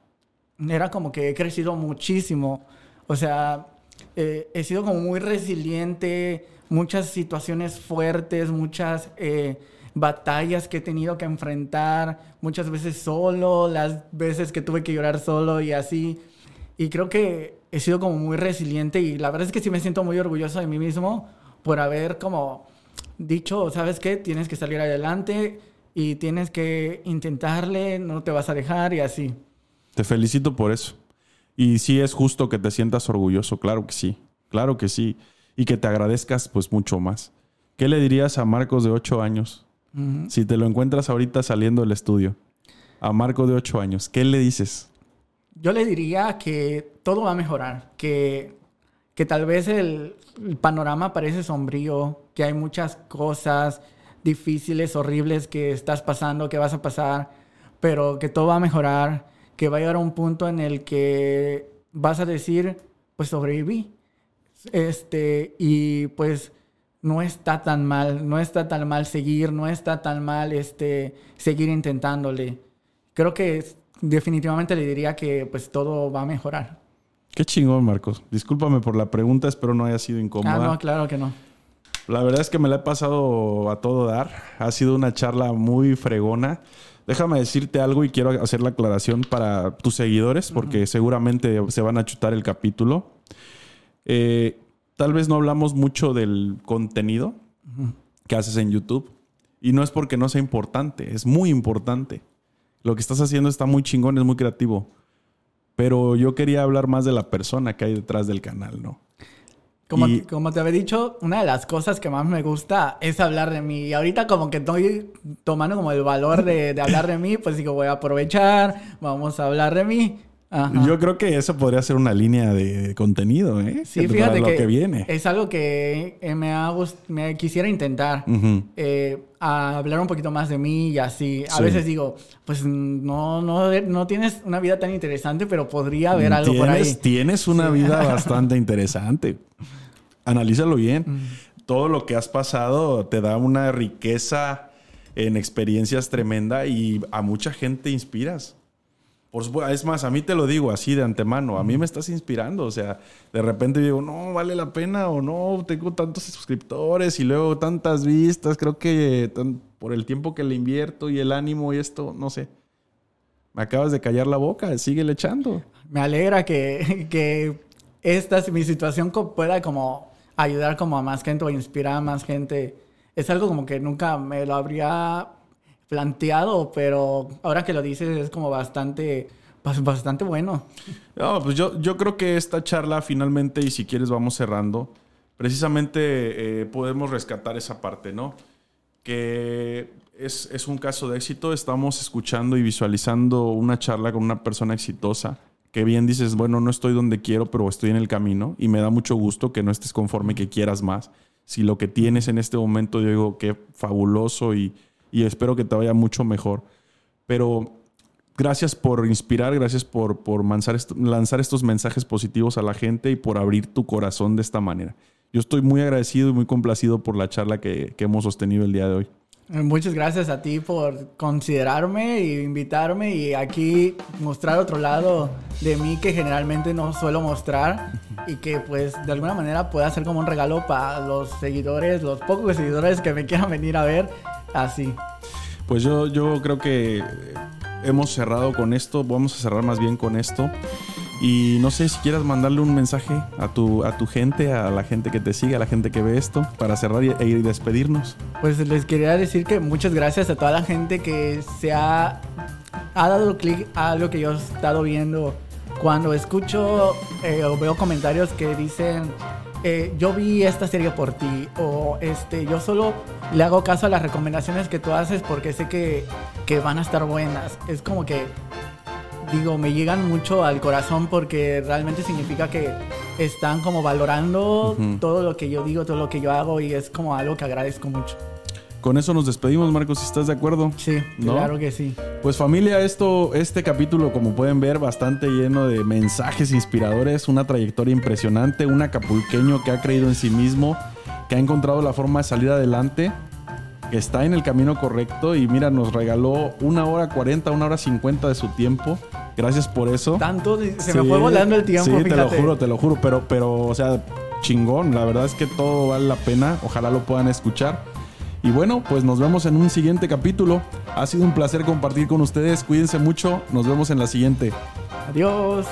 era como que he crecido muchísimo. O sea, eh, he sido como muy resiliente, muchas situaciones fuertes, muchas eh, batallas que he tenido que enfrentar, muchas veces solo, las veces que tuve que llorar solo y así. Y creo que he sido como muy resiliente y la verdad es que sí me siento muy orgulloso de mí mismo por haber como dicho, ¿sabes qué? Tienes que salir adelante y tienes que intentarle, no te vas a dejar y así. Te felicito por eso. Y sí es justo que te sientas orgulloso, claro que sí, claro que sí. Y que te agradezcas pues mucho más. ¿Qué le dirías a Marcos de 8 años? Si te lo encuentras ahorita saliendo del estudio. A Marco de 8 años, ¿qué le dices? Yo le diría que todo va a mejorar, que, que tal vez el, el panorama parece sombrío, que hay muchas cosas difíciles, horribles que estás pasando, que vas a pasar, pero que todo va a mejorar, que va a llegar a un punto en el que vas a decir, pues sobreviví. Este, y pues no está tan mal, no está tan mal seguir, no está tan mal este, seguir intentándole. Creo que definitivamente le diría que pues todo va a mejorar. Qué chingón, Marcos. Discúlpame por la pregunta, espero no haya sido incómoda. Ah, no, claro que no. La verdad es que me la he pasado a todo dar. Ha sido una charla muy fregona. Déjame decirte algo y quiero hacer la aclaración para tus seguidores, porque seguramente se van a chutar el capítulo. Eh, tal vez no hablamos mucho del contenido que haces en YouTube. Y no es porque no sea importante, es muy importante. Lo que estás haciendo está muy chingón, es muy creativo. Pero yo quería hablar más de la persona que hay detrás del canal, ¿no? Como, como te había dicho, una de las cosas que más me gusta es hablar de mí. Y ahorita como que estoy tomando como el valor de, de hablar de mí, pues digo, voy a aprovechar, vamos a hablar de mí. Yo creo que eso podría ser una línea de contenido, ¿eh? Sí, fíjate que, viene. es algo que me, ha me quisiera intentar. Eh, hablar un poquito más de mí y así. A veces digo, pues no, no, no tienes una vida tan interesante, pero podría haber algo por ahí. Tienes una vida bastante interesante. Analízalo bien. Todo lo que has pasado te da una riqueza en experiencias tremenda y a mucha gente inspiras. Por supuesto, es más, a mí te lo digo así de antemano, a mí me estás inspirando, o sea, de repente digo, no, vale la pena o no, tengo tantos suscriptores y luego tantas vistas, creo que por el tiempo que le invierto y el ánimo y esto, no sé. Me acabas de callar la boca, sigue echando. Me alegra que, que esta, mi situación pueda como ayudar como a más gente o inspirar a más gente. Es algo como que nunca me lo habría planteado, pero ahora que lo dices es como bastante, bastante bueno. No, pues yo, yo creo que esta charla finalmente, y si quieres vamos cerrando, precisamente eh, podemos rescatar esa parte, ¿no? Que es, es, un caso de éxito, estamos escuchando y visualizando una charla con una persona exitosa, que bien dices, bueno, no estoy donde quiero, pero estoy en el camino, y me da mucho gusto que no estés conforme, que quieras más. Si lo que tienes en este momento, yo digo, qué fabuloso y y espero que te vaya mucho mejor. Pero gracias por inspirar, gracias por, por lanzar, estos mensajes positivos a la gente y por abrir tu corazón de esta manera. Yo estoy muy agradecido y muy complacido por la charla que, que hemos sostenido el día de hoy. Muchas gracias a ti por considerarme e invitarme y aquí mostrar otro lado de mí que generalmente no suelo mostrar y que pues de alguna manera pueda ser como un regalo para los seguidores, los pocos seguidores que me quieran venir a ver así. Pues yo, yo creo que hemos cerrado con esto, vamos a cerrar más bien con esto. Y no sé si quieras mandarle un mensaje a tu, a tu gente, a la gente que te sigue, a la gente que ve esto, para cerrar y, y despedirnos. Pues les quería decir que muchas gracias a toda la gente que se ha, ha dado clic a algo que yo he estado viendo. Cuando escucho eh, o veo comentarios que dicen, eh, yo vi esta serie por ti, o este, yo solo le hago caso a las recomendaciones que tú haces porque sé que, que van a estar buenas. Es como que digo, me llegan mucho al corazón porque realmente significa que están como valorando todo lo que yo digo, todo lo que yo hago y es como algo que agradezco mucho. Con eso nos despedimos, Marcos, si estás de acuerdo. Sí, ¿No? claro que sí. Pues familia, esto, este capítulo, como pueden ver, bastante lleno de mensajes inspiradores, una trayectoria impresionante, un acapulqueño que ha creído en sí mismo, que ha encontrado la forma de salir adelante, que está en el camino correcto y mira, nos regaló una hora 40, una hora 50 de su tiempo. Gracias por eso. Tanto, se Sí, me fue volando el tiempo, Sí, te lo fíjate. juro, te lo juro, pero, pero, o sea, chingón. La verdad es que todo vale la pena. Ojalá lo puedan escuchar. Y bueno, pues nos vemos en un siguiente capítulo. Ha sido un placer compartir con ustedes. Cuídense mucho. Nos vemos en la siguiente. Adiós.